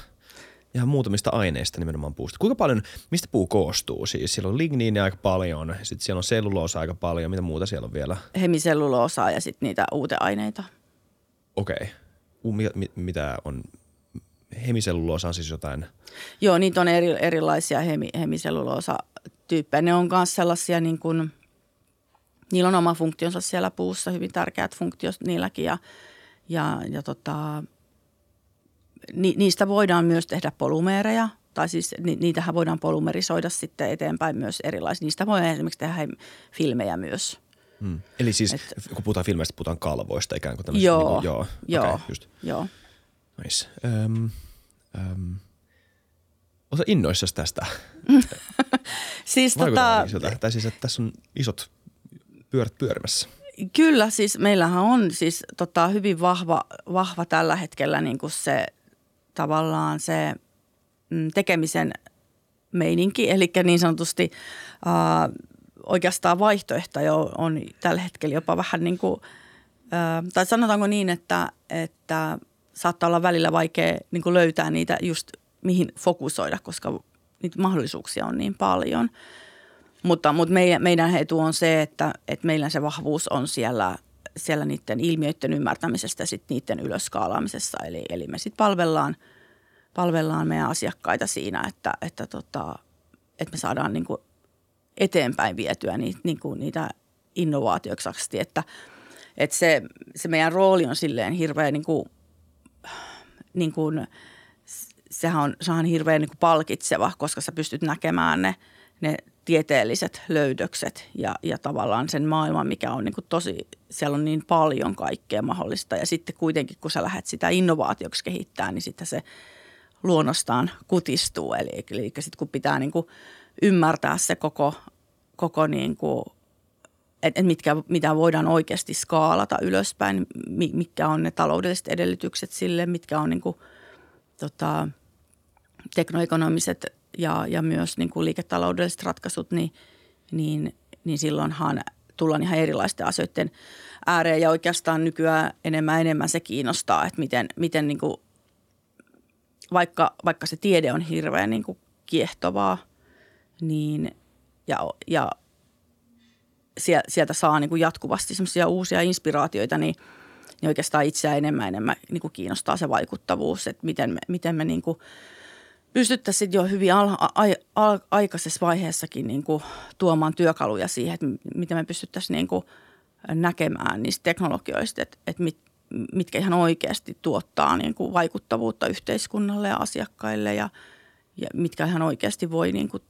B: Ihan muutamista aineista nimenomaan puusta. Kuinka paljon, mistä puu koostuu? Siis siellä on ligniiniä aika paljon, sitten siellä on selluloosa aika paljon. Mitä muuta siellä on vielä?
C: Hemiselluloosaa ja sitten niitä uuteaineita.
B: Okei. Okay. Mi- mi- mitä on? Hemiselluloosa on siis jotain.
C: Joo, niitä on eri, erilaisia hemi, hemiselluloosa-tyyppejä. Ne on myös sellaisia niin kuin, niillä on oma funktionsa siellä puussa, hyvin tärkeät funktiot niilläkin ja, ja, ja tota, ni, niistä voidaan myös tehdä polymeereja, tai siis ni, niitähän voidaan polymerisoida sitten eteenpäin myös erilaisia. Niistä voi esimerkiksi tehdä he- filmejä myös.
B: Hmm. Eli siis,
C: Et-
B: Et, kun puhutaan filmeistä, puhutaan kalvoista ikään kuin tämmöistä.
C: Joo,
B: Niin kuin, joo,
C: joo,
B: Okay, just.
C: joo.
B: Nice. Öm, öm. Oletko innoissasi tästä?
C: Siis
B: Vaikuttaa
C: tota,
B: siltä. Tai siis, että tässä on isot pyörät pyörimässä.
C: Kyllä, siis meillähän on siis tota, hyvin vahva, vahva tällä hetkellä niin kuin se tavallaan se mm, tekemisen meininki, eli niin sanotusti ää, oikeastaan vaihtoehtoja on, on tällä hetkellä jopa vähän niin kuin, ää, tai sanotaanko niin, että, että saattaa olla välillä vaikea niin kuin löytää niitä just mihin fokusoida, koska niitä mahdollisuuksia on niin paljon – mutta, mutta meidän, meidän etu on se, että, että meillä se vahvuus on siellä, siellä niiden ilmiöiden ymmärtämisestä ja sitten niiden ylöskaalaamisessa. Eli, eli me sitten palvellaan, palvellaan meidän asiakkaita siinä, että, että, tota, että me saadaan niin kuin eteenpäin vietyä niitä, niin kuin niitä innovaatioiksi. Että, että se, se meidän rooli on silleen hirveän niin niin kuin, sehän on, sehän on hirveän niin kuin palkitseva, koska sä pystyt näkemään ne, ne tieteelliset löydökset ja, ja tavallaan sen maailman, mikä on niin kuin tosi, siellä on niin paljon kaikkea mahdollista. Ja sitten kuitenkin, kun sä lähdet sitä innovaatioksi kehittää, niin sitten se luonnostaan kutistuu. Eli, eli sitten kun pitää niin kuin ymmärtää se koko, koko niin kuin, että et mitkä, mitä voidaan oikeasti skaalata ylöspäin, mitkä on ne taloudelliset edellytykset sille, mitkä on niin kuin, tota, teknoekonomiset ja, ja myös niin kuin liiketaloudelliset ratkaisut, niin, niin, niin silloinhan tullaan ihan erilaisten asioiden ääreen ja oikeastaan nykyään enemmän enemmän se kiinnostaa, että miten, miten niin kuin, vaikka, vaikka se tiede on hirveän niin kuin kiehtovaa, niin ja, ja sieltä saa niin kuin jatkuvasti semmoisia uusia inspiraatioita, niin, niin oikeastaan itseä enemmän enemmän niin kuin kiinnostaa se vaikuttavuus, että miten me, miten me niin kuin pystyttäisiin jo hyvin al, al, al, aikaisessa vaiheessakin niin kuin tuomaan työkaluja siihen, että miten me pystyttäisiin niin kuin näkemään niistä teknologioista, että, että mit, mitkä ihan oikeasti tuottaa niin kuin vaikuttavuutta yhteiskunnalle ja asiakkaille ja, ja mitkä ihan oikeasti voi niin kuin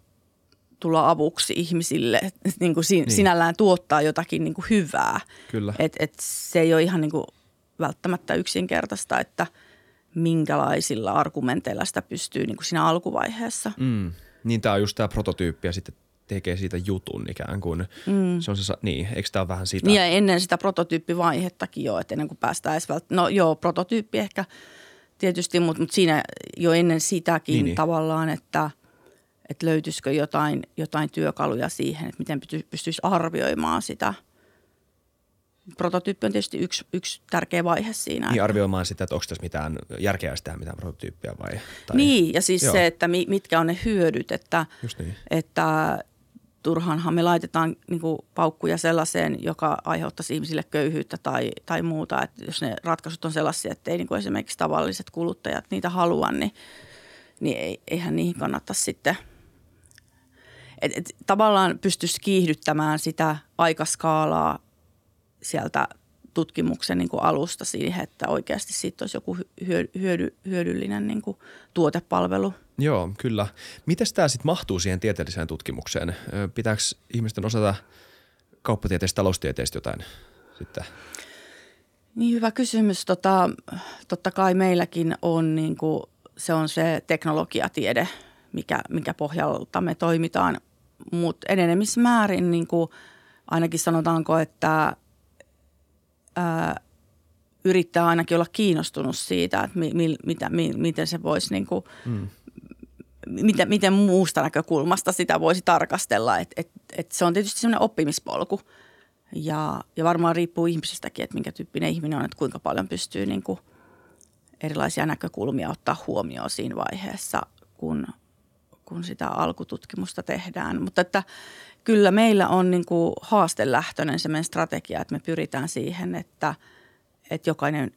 C: tulla avuksi ihmisille, niin kuin sin, niin. sinällään tuottaa jotakin niin kuin hyvää.
B: Kyllä.
C: Et, et se ei ole ihan niin kuin välttämättä yksinkertaista, että – minkälaisilla argumenteilla sitä pystyy niin kuin siinä alkuvaiheessa.
B: Mm. Niin tämä on just tämä prototyyppi ja sitten tekee siitä jutun ikään kuin. Mm. Se on se, niin, eikö tämä vähän sitä?
C: Niin ja ennen sitä prototyyppivaihettakin jo, että ennen kuin päästään edes vält- No joo, prototyyppi ehkä tietysti, mutta, mutta siinä jo ennen sitäkin niin, niin. tavallaan, että, että löytyisikö jotain, jotain työkaluja siihen, että miten pystyisi arvioimaan sitä – prototyyppi on tietysti yksi, yksi tärkeä vaihe siinä.
B: Niin arvioimaan sitä, että onko tässä mitään järkeä tehdä mitään prototyyppiä vai? Tai...
C: Niin ja siis Joo. se, että mitkä on ne hyödyt, että,
B: Just niin.
C: että turhanhan me laitetaan niin kuin, paukkuja sellaiseen, joka aiheuttaisi ihmisille köyhyyttä tai, tai muuta. Että jos ne ratkaisut on sellaisia, että ei niin kuin esimerkiksi tavalliset kuluttajat niitä halua, niin, niin ei, eihän niihin kannata sitten – et, et, tavallaan pystyisi kiihdyttämään sitä aikaskaalaa sieltä tutkimuksen niin kuin alusta siihen, että oikeasti siitä olisi joku hyödy, hyödyllinen niin kuin tuotepalvelu.
B: Joo, kyllä. Miten tämä sitten mahtuu siihen tieteelliseen tutkimukseen? Pitääkö ihmisten osata kauppatieteestä, taloustieteestä jotain sitten?
C: Niin hyvä kysymys. Tota, totta kai meilläkin on, niin kuin, se on se teknologiatiede, mikä, mikä pohjalta me toimitaan, mutta enenemissä määrin niin kuin, ainakin sanotaanko, että ää, yrittää ainakin olla kiinnostunut siitä, että mi, mi, mitä, mi, miten se voisi niin kuin, mm. miten, miten muusta näkökulmasta sitä voisi tarkastella. Et, et, et se on tietysti sellainen oppimispolku. Ja, ja varmaan riippuu ihmisestäkin, että minkä tyyppinen ihminen on, että kuinka paljon pystyy niin kuin erilaisia näkökulmia ottaa huomioon siinä vaiheessa, kun, kun sitä alkututkimusta tehdään. Mutta että kyllä meillä on niin kuin haastelähtöinen se meidän strategia, että me pyritään siihen, että, että jokainen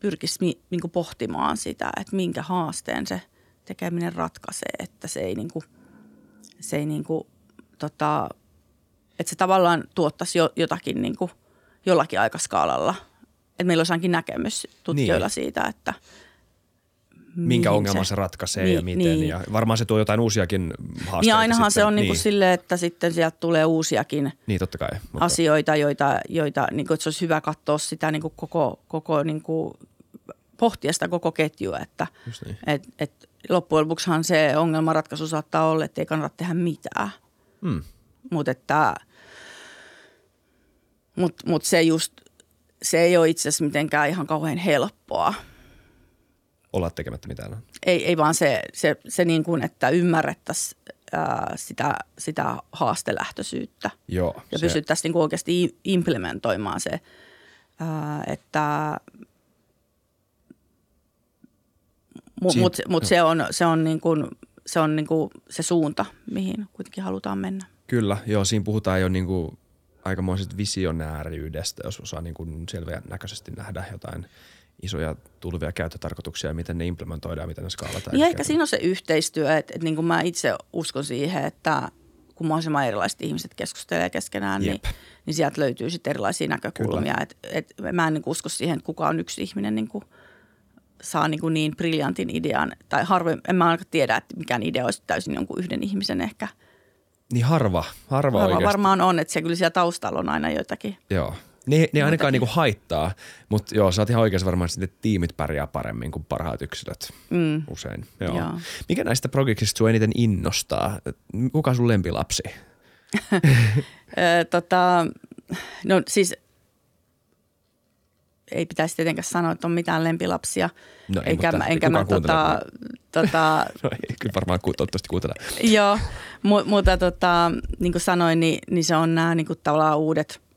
C: pyrkisi niin kuin pohtimaan sitä, että minkä haasteen se tekeminen ratkaisee, että se ei, niin kuin, se ei niin kuin, tota, että se tavallaan tuottaisi jo, jotakin niin kuin jollakin aikaskaalalla. Että meillä olisi ainakin näkemys tutkijoilla niin. siitä, että –
B: minkä ongelman se, se ratkaisee niin, ja miten. Niin. Ja varmaan se tuo jotain uusiakin haasteita.
C: Niin ainahan sitten. se on niin. Niin silleen, että sitten sieltä tulee uusiakin
B: niin, totta kai, mutta...
C: asioita, joita, joita niin kuin, että se olisi hyvä katsoa sitä niin kuin koko, koko niin kuin, pohtia sitä koko ketjua, että niin. et, et loppujen lopuksihan se ongelmanratkaisu saattaa olla, että ei kannata tehdä mitään. Hmm. Mutta että mut, mut se just, se ei ole itse asiassa mitenkään ihan kauhean helppoa –
B: olla tekemättä mitään.
C: Ei, ei vaan se, se, se niin kuin, että ymmärrettäisiin sitä, sitä haastelähtöisyyttä.
B: Joo,
C: ja se... pystyttäisiin niin kuin oikeasti implementoimaan se, että Mutta mut, mut se on, se on, niin kuin, se, on niin kuin se suunta, mihin kuitenkin halutaan mennä.
B: Kyllä, joo, siinä puhutaan jo niin kuin aikamoisesta visionääriydestä, jos osaa niin kuin selveä näköisesti nähdä jotain – isoja tulevia käyttötarkoituksia ja miten ne implementoidaan, miten ne skaalataan.
C: Niin ehkä siinä on se yhteistyö, että, että niin kuin mä itse uskon siihen, että kun mahdollisimman erilaiset ihmiset keskustelee keskenään, niin, niin sieltä löytyy sitten erilaisia näkökulmia. Et, et mä en niin usko siihen, että kuka on yksi ihminen niin kuin saa niin, kuin niin briljantin idean. Tai harvoin, en mä ainakaan tiedä, että mikään idea olisi täysin jonkun yhden ihmisen ehkä.
B: Niin harva, harva, harva
C: varmaan on, että se kyllä siellä taustalla on aina jotakin.
B: Joo. Ne, ne ainakaan niinku haittaa, mutta joo, sä oot ihan oikeassa varmaan, että tiimit pärjää paremmin kuin parhaat yksilöt mm. usein. Joo. Joo. Mikä näistä projektista sua eniten innostaa? Kuka on sun lempilapsi?
C: tota, no siis ei pitäisi tietenkään sanoa, että on mitään lempilapsia.
B: No ei, enkä, mutta enkä mä, tota,
C: tota,
B: no ei, kyllä varmaan toivottavasti kuuntele.
C: Joo, mu, mutta tota, niin kuin sanoin, niin, niin se on nämä niin kuin tavallaan uudet –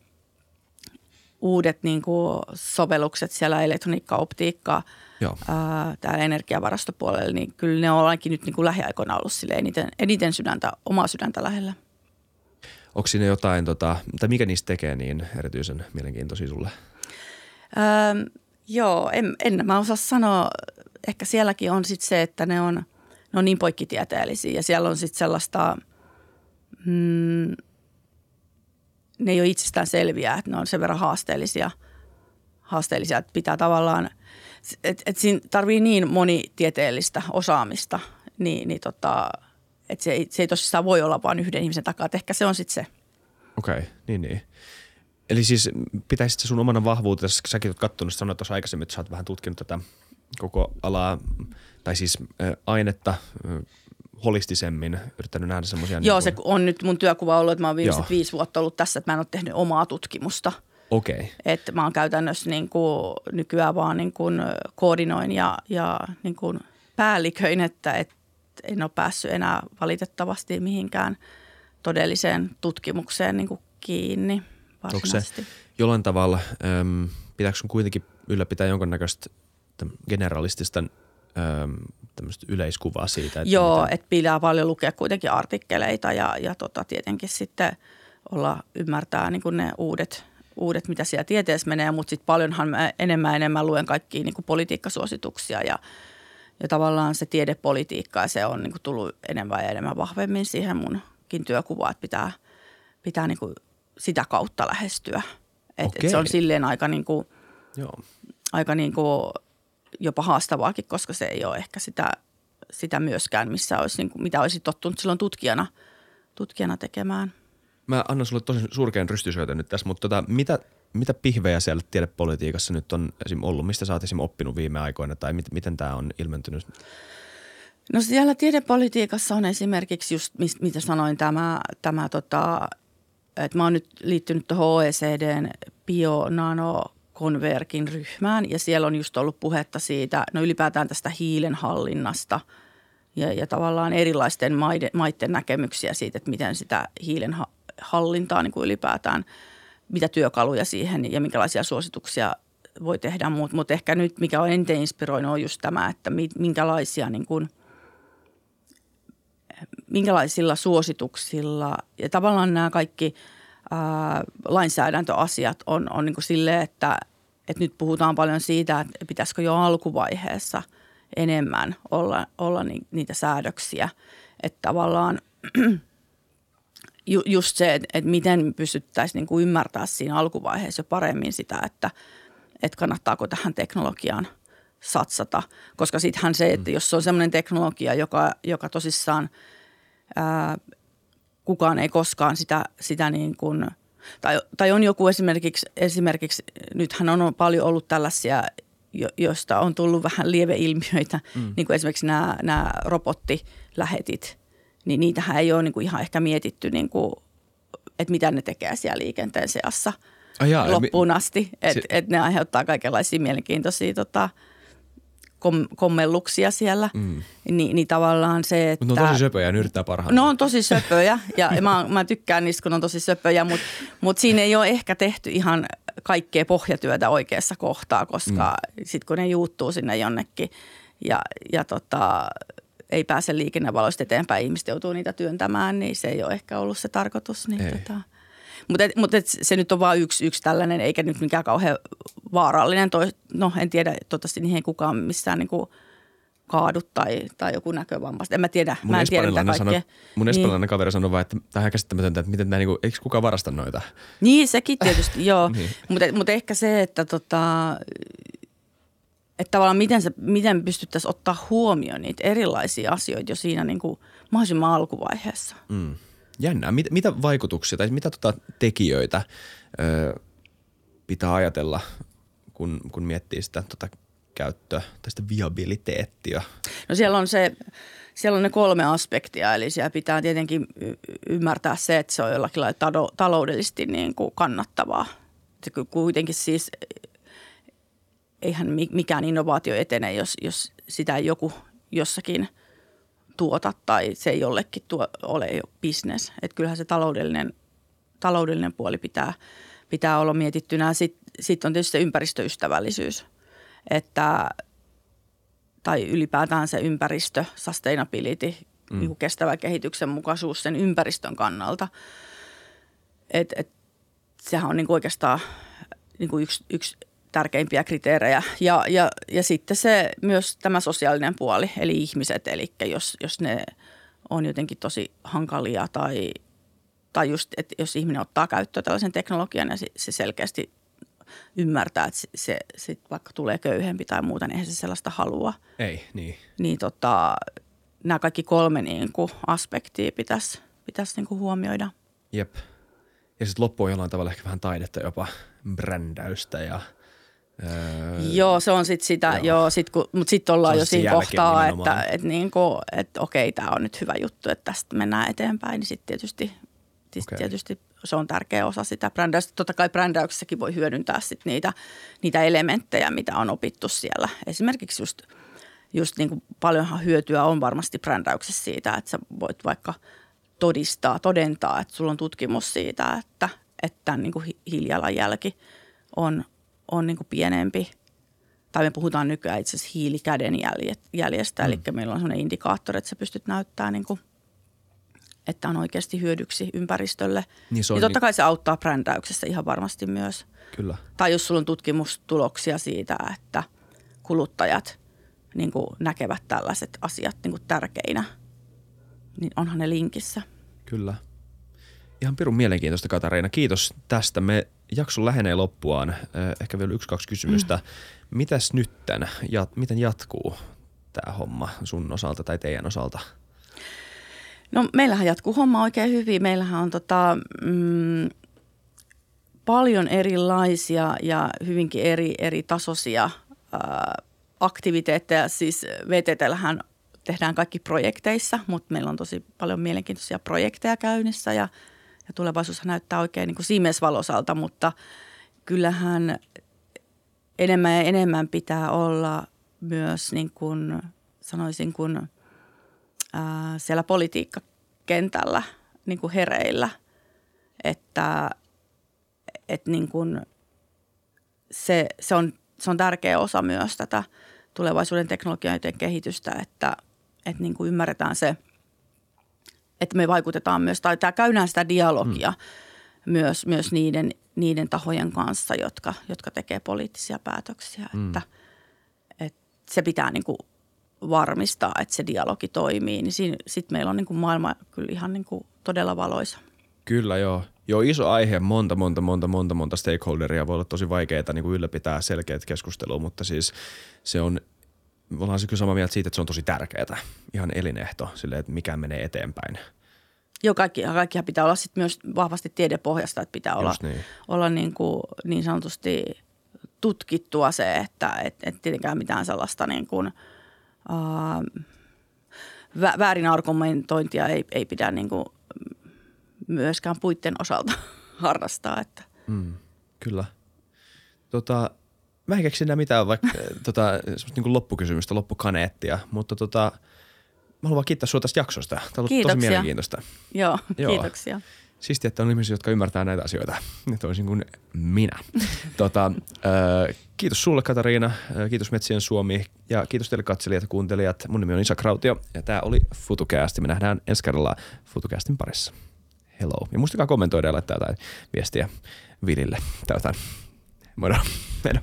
C: uudet niin kuin sovellukset siellä elektroniikka-optiikkaa täällä energiavarastopuolella, niin kyllä ne on ainakin nyt niin kuin lähiaikoina ollut sille eniten, eniten sydäntä, omaa sydäntä lähellä.
B: Onko siinä jotain, tota, tai mikä niistä tekee niin erityisen mielenkiintoisia sulle?
C: Öö, joo, en, en mä osaa sanoa. Ehkä sielläkin on sitten se, että ne on, ne on niin poikkitieteellisiä ja siellä on sitten sellaista mm, – ne ei ole itsestään selviä, että ne on sen verran haasteellisia, haasteellisia että pitää tavallaan, että et siinä tarvii niin monitieteellistä osaamista, niin, niin tota, että se ei, se ei tosissaan voi olla vain yhden ihmisen takaa, että ehkä se on sitten se.
B: Okei, okay, niin niin. Eli siis pitäisit sun omana vahvuutesi, säkin olet katsonut, sanoit tuossa aikaisemmin, että sä oot vähän tutkinut tätä koko alaa, tai siis ä, ainetta, holistisemmin yrittänyt nähdä semmoisia.
C: Joo, niin kuin... se on nyt mun työkuva ollut, että mä oon viimeiset Joo. viisi vuotta ollut tässä, että mä en ole tehnyt omaa tutkimusta.
B: Okei. Okay.
C: Että mä oon käytännössä niin kuin nykyään vaan niin kuin koordinoin ja, ja niin kuin päälliköin, että et en ole päässyt enää valitettavasti mihinkään todelliseen tutkimukseen niin kuin kiinni Onko se
B: jollain tavalla, ähm, pitääkö sun kuitenkin ylläpitää jonkunnäköistä generalistista tämmöistä yleiskuvaa siitä.
C: Että Joo, mitä... että pitää paljon lukea kuitenkin artikkeleita ja, ja tota, tietenkin sitten olla ymmärtää niin kuin ne uudet, uudet, mitä siellä tieteessä menee, mutta sitten paljonhan mä enemmän enemmän luen kaikkia niin kuin politiikkasuosituksia ja, ja tavallaan se tiedepolitiikka ja se on niin kuin tullut enemmän ja enemmän vahvemmin siihen munkin työkuvaan, että pitää, pitää niin kuin sitä kautta lähestyä. Et, et se on silleen aika, niin kuin, Joo. aika niin kuin jopa haastavaakin, koska se ei ole ehkä sitä, sitä myöskään, missä olisi, niin kuin, mitä olisi tottunut silloin tutkijana, tutkijana tekemään.
B: Mä annan sulle tosi surkean rystysyötön nyt tässä, mutta tota, mitä, mitä pihvejä siellä tiedepolitiikassa nyt on esim. ollut? Mistä sä oot esim. oppinut viime aikoina tai mit, miten tämä on ilmentynyt?
C: No siellä tiedepolitiikassa on esimerkiksi just, mitä sanoin, tämä, tämä tota, että mä oon nyt liittynyt tuohon OECDn bio-nano Konverkin ryhmään ja siellä on just ollut puhetta siitä, no ylipäätään tästä hiilen hallinnasta ja, ja tavallaan erilaisten maiden, maiden näkemyksiä siitä, että miten sitä hiilen hallintaa niin kuin ylipäätään mitä työkaluja siihen ja minkälaisia suosituksia voi tehdä. Mutta mut ehkä nyt, mikä on eniten inspiroinut, on just tämä, että minkälaisia niin kuin, minkälaisilla suosituksilla ja tavallaan nämä kaikki ää, lainsäädäntöasiat on, on niin kuin silleen, että, että nyt puhutaan paljon siitä, että pitäisikö jo alkuvaiheessa enemmän olla, olla niitä säädöksiä. Että tavallaan ju, just se, että, että miten pystyttäisiin niin kuin ymmärtää siinä alkuvaiheessa jo paremmin sitä, että, että kannattaako tähän teknologiaan satsata. Koska sittenhän se, että mm. jos se on sellainen teknologia, joka, joka tosissaan ää, kukaan ei koskaan sitä, sitä niin kuin, tai, tai on joku esimerkiksi, esimerkiksi, nythän on paljon ollut tällaisia, jo, joista on tullut vähän lieveilmiöitä, mm. niin kuin esimerkiksi nämä, nämä robottilähetit – niin niitähän ei ole niin kuin ihan ehkä mietitty, niin kuin, että mitä ne tekee siellä liikenteen seassa oh jaa, loppuun asti. Että se... et ne aiheuttaa kaikenlaisia mielenkiintoisia tota, kom- kommelluksia siellä. Mm. Ni, niin tavallaan se, että...
B: Mutta ne on tosi söpöjä ja ne yrittää parhaansa.
C: No on tosi söpöjä ja mä, mä tykkään niistä, kun on tosi söpöjä, mutta mut siinä ei ole ehkä tehty ihan kaikkea pohjatyötä oikeassa kohtaa, koska mm. sitten kun ne juuttuu sinne jonnekin ja, ja tota, ei pääse liikennevaloista eteenpäin, ihmiset joutuu niitä työntämään, niin se ei ole ehkä ollut se tarkoitus. Niin tota. Mutta mut se nyt on vain yksi, yksi tällainen, eikä nyt mikään kauhean vaarallinen. Toi, no en tiedä, toivottavasti niihin ei kukaan missään niinku kaadu tai, tai joku näkövammasta. En mä tiedä, mun mä en tiedä mitä
B: sano, Mun niin. espanjalainen kaveri sanoi vaan, että tämä on käsittämätöntä, että miten nämä, niinku, eikö kukaan varasta noita?
C: Niin, sekin tietysti, joo. niin. Mutta mut ehkä se, että tota, että tavallaan miten, se, miten pystyttäisiin ottaa huomioon niitä erilaisia asioita jo siinä niin kuin mahdollisimman alkuvaiheessa. Mm.
B: Jännää. Mit, mitä vaikutuksia tai mitä tota tekijöitä ö, pitää ajatella, kun, kun miettii sitä tota käyttöä tai sitä viabiliteettia?
C: No siellä on se, siellä on ne kolme aspektia, eli siellä pitää tietenkin ymmärtää se, että se on jollakin lailla taloudellisesti niin kuin kannattavaa. Se kuitenkin siis eihän mikään innovaatio etene, jos, jos sitä joku jossakin tuota tai se ei jollekin tuo, ole jo business. Että kyllähän se taloudellinen, taloudellinen puoli pitää, pitää olla mietittynä. Sitten sit on tietysti se ympäristöystävällisyys, että, tai ylipäätään se ympäristö, sustainability, mm. niin kestävä kehityksen mukaisuus sen ympäristön kannalta. Et, et, sehän on niin oikeastaan niin yksi, yksi tärkeimpiä kriteerejä. Ja, ja, ja sitten se myös tämä sosiaalinen puoli, eli ihmiset, eli jos, jos ne on jotenkin tosi hankalia tai, tai just, että jos ihminen ottaa käyttöön tällaisen teknologian ja se, se selkeästi ymmärtää, että se, se sit vaikka tulee köyhempi tai muuta, niin eihän se sellaista halua.
B: Ei, niin.
C: Niin tota, nämä kaikki kolme niin kuin aspektia pitäisi, pitäisi niin kuin huomioida.
B: Jep. Ja sitten loppu on jollain tavalla ehkä vähän taidetta jopa, brändäystä ja –
C: Öö, joo, se on sitten sitä, joo. joo sit mutta sitten ollaan jo siinä kohtaa, että et niinku, et okei, tämä on nyt hyvä juttu, että tästä mennään eteenpäin, niin sitten tietysti, sit okay. tietysti se on tärkeä osa sitä brändäystä. Totta kai brändäyksessäkin voi hyödyntää sit niitä, niitä elementtejä, mitä on opittu siellä. Esimerkiksi just, just niin kuin paljonhan hyötyä on varmasti brändäyksessä siitä, että sä voit vaikka todistaa, todentaa, että sulla on tutkimus siitä, että, että niin kuin hiilijalanjälki on, on niin kuin pienempi. Tai me puhutaan nykyään itse asiassa hiilikäden jäljestä, mm. eli meillä on sellainen indikaattori, että sä pystyt näyttämään niin kuin, että on oikeasti hyödyksi ympäristölle. Niin, se on ja totta niin... kai se auttaa brändäyksessä ihan varmasti myös.
B: Kyllä.
C: Tai jos sulla on tutkimustuloksia siitä, että kuluttajat niin kuin näkevät tällaiset asiat niin kuin tärkeinä, niin onhan ne linkissä.
B: Kyllä. Ihan pirun mielenkiintoista Katariina. Kiitos tästä. Me jakso lähenee loppuaan. Ehkä vielä yksi, kaksi kysymystä. Mm. Mitäs nytten? Ja miten jatkuu tämä homma sun osalta tai teidän osalta?
C: No meillähän jatkuu homma oikein hyvin. Meillähän on tota, mm, paljon erilaisia ja hyvinkin eri, eri tasoisia ää, aktiviteetteja. Siis VTTllähän tehdään kaikki projekteissa, mutta meillä on tosi paljon mielenkiintoisia projekteja käynnissä ja – ja tulevaisuus näyttää oikein niin siimesvalosalta, mutta kyllähän enemmän ja enemmän pitää olla myös niin kuin sanoisin kuin ää, siellä politiikkakentällä niin kuin hereillä, että et niin kuin se, se, on, se on tärkeä osa myös tätä tulevaisuuden teknologioiden kehitystä, että, että niin kuin ymmärretään se, että me vaikutetaan myös, tai tämä käydään sitä dialogia mm. myös, myös niiden, niiden tahojen kanssa, jotka, jotka tekee poliittisia päätöksiä, mm. että, että se pitää niin kuin varmistaa, että se dialogi toimii, niin sitten meillä on niin kuin maailma kyllä ihan niin kuin todella valoisa.
B: Kyllä joo. Joo, iso aihe, monta, monta, monta, monta, monta stakeholderia voi olla tosi vaikeaa niin kuin ylläpitää selkeät keskustelua, mutta siis se on, ollaan se kyllä samaa mieltä siitä, että se on tosi tärkeää, ihan elinehto sille, että mikä menee eteenpäin.
C: Joo, kaikki, kaikkihan pitää olla sit myös vahvasti tiedepohjasta, että pitää olla, niin. olla niin, kuin, niin sanotusti tutkittua se, että et, et tietenkään mitään sellaista niin kuin, uh, väärin argumentointia ei, ei pidä niin kuin myöskään puitten osalta harrastaa. Että.
B: Mm, kyllä. Tota, mä en keksi enää mitään vaikka tota, niin loppukysymystä, loppukaneettia, mutta tota, mä haluan kiittää sinua tästä jaksosta. Tämä on ollut
C: kiitoksia.
B: tosi mielenkiintoista.
C: Joo, Joo. kiitoksia.
B: Siistiä, että on ihmisiä, jotka ymmärtää näitä asioita, toisin kuin minä. tota, äh, kiitos sulle Katariina, äh, kiitos Metsien Suomi ja kiitos teille katselijat ja kuuntelijat. Mun nimi on Isa Krautio ja tämä oli FutuCast. Me nähdään ensi kerralla FutuCastin parissa hello. Ja muistakaa kommentoida ja laittaa jotain viestiä Vilille tai jotain. Moro. Moro.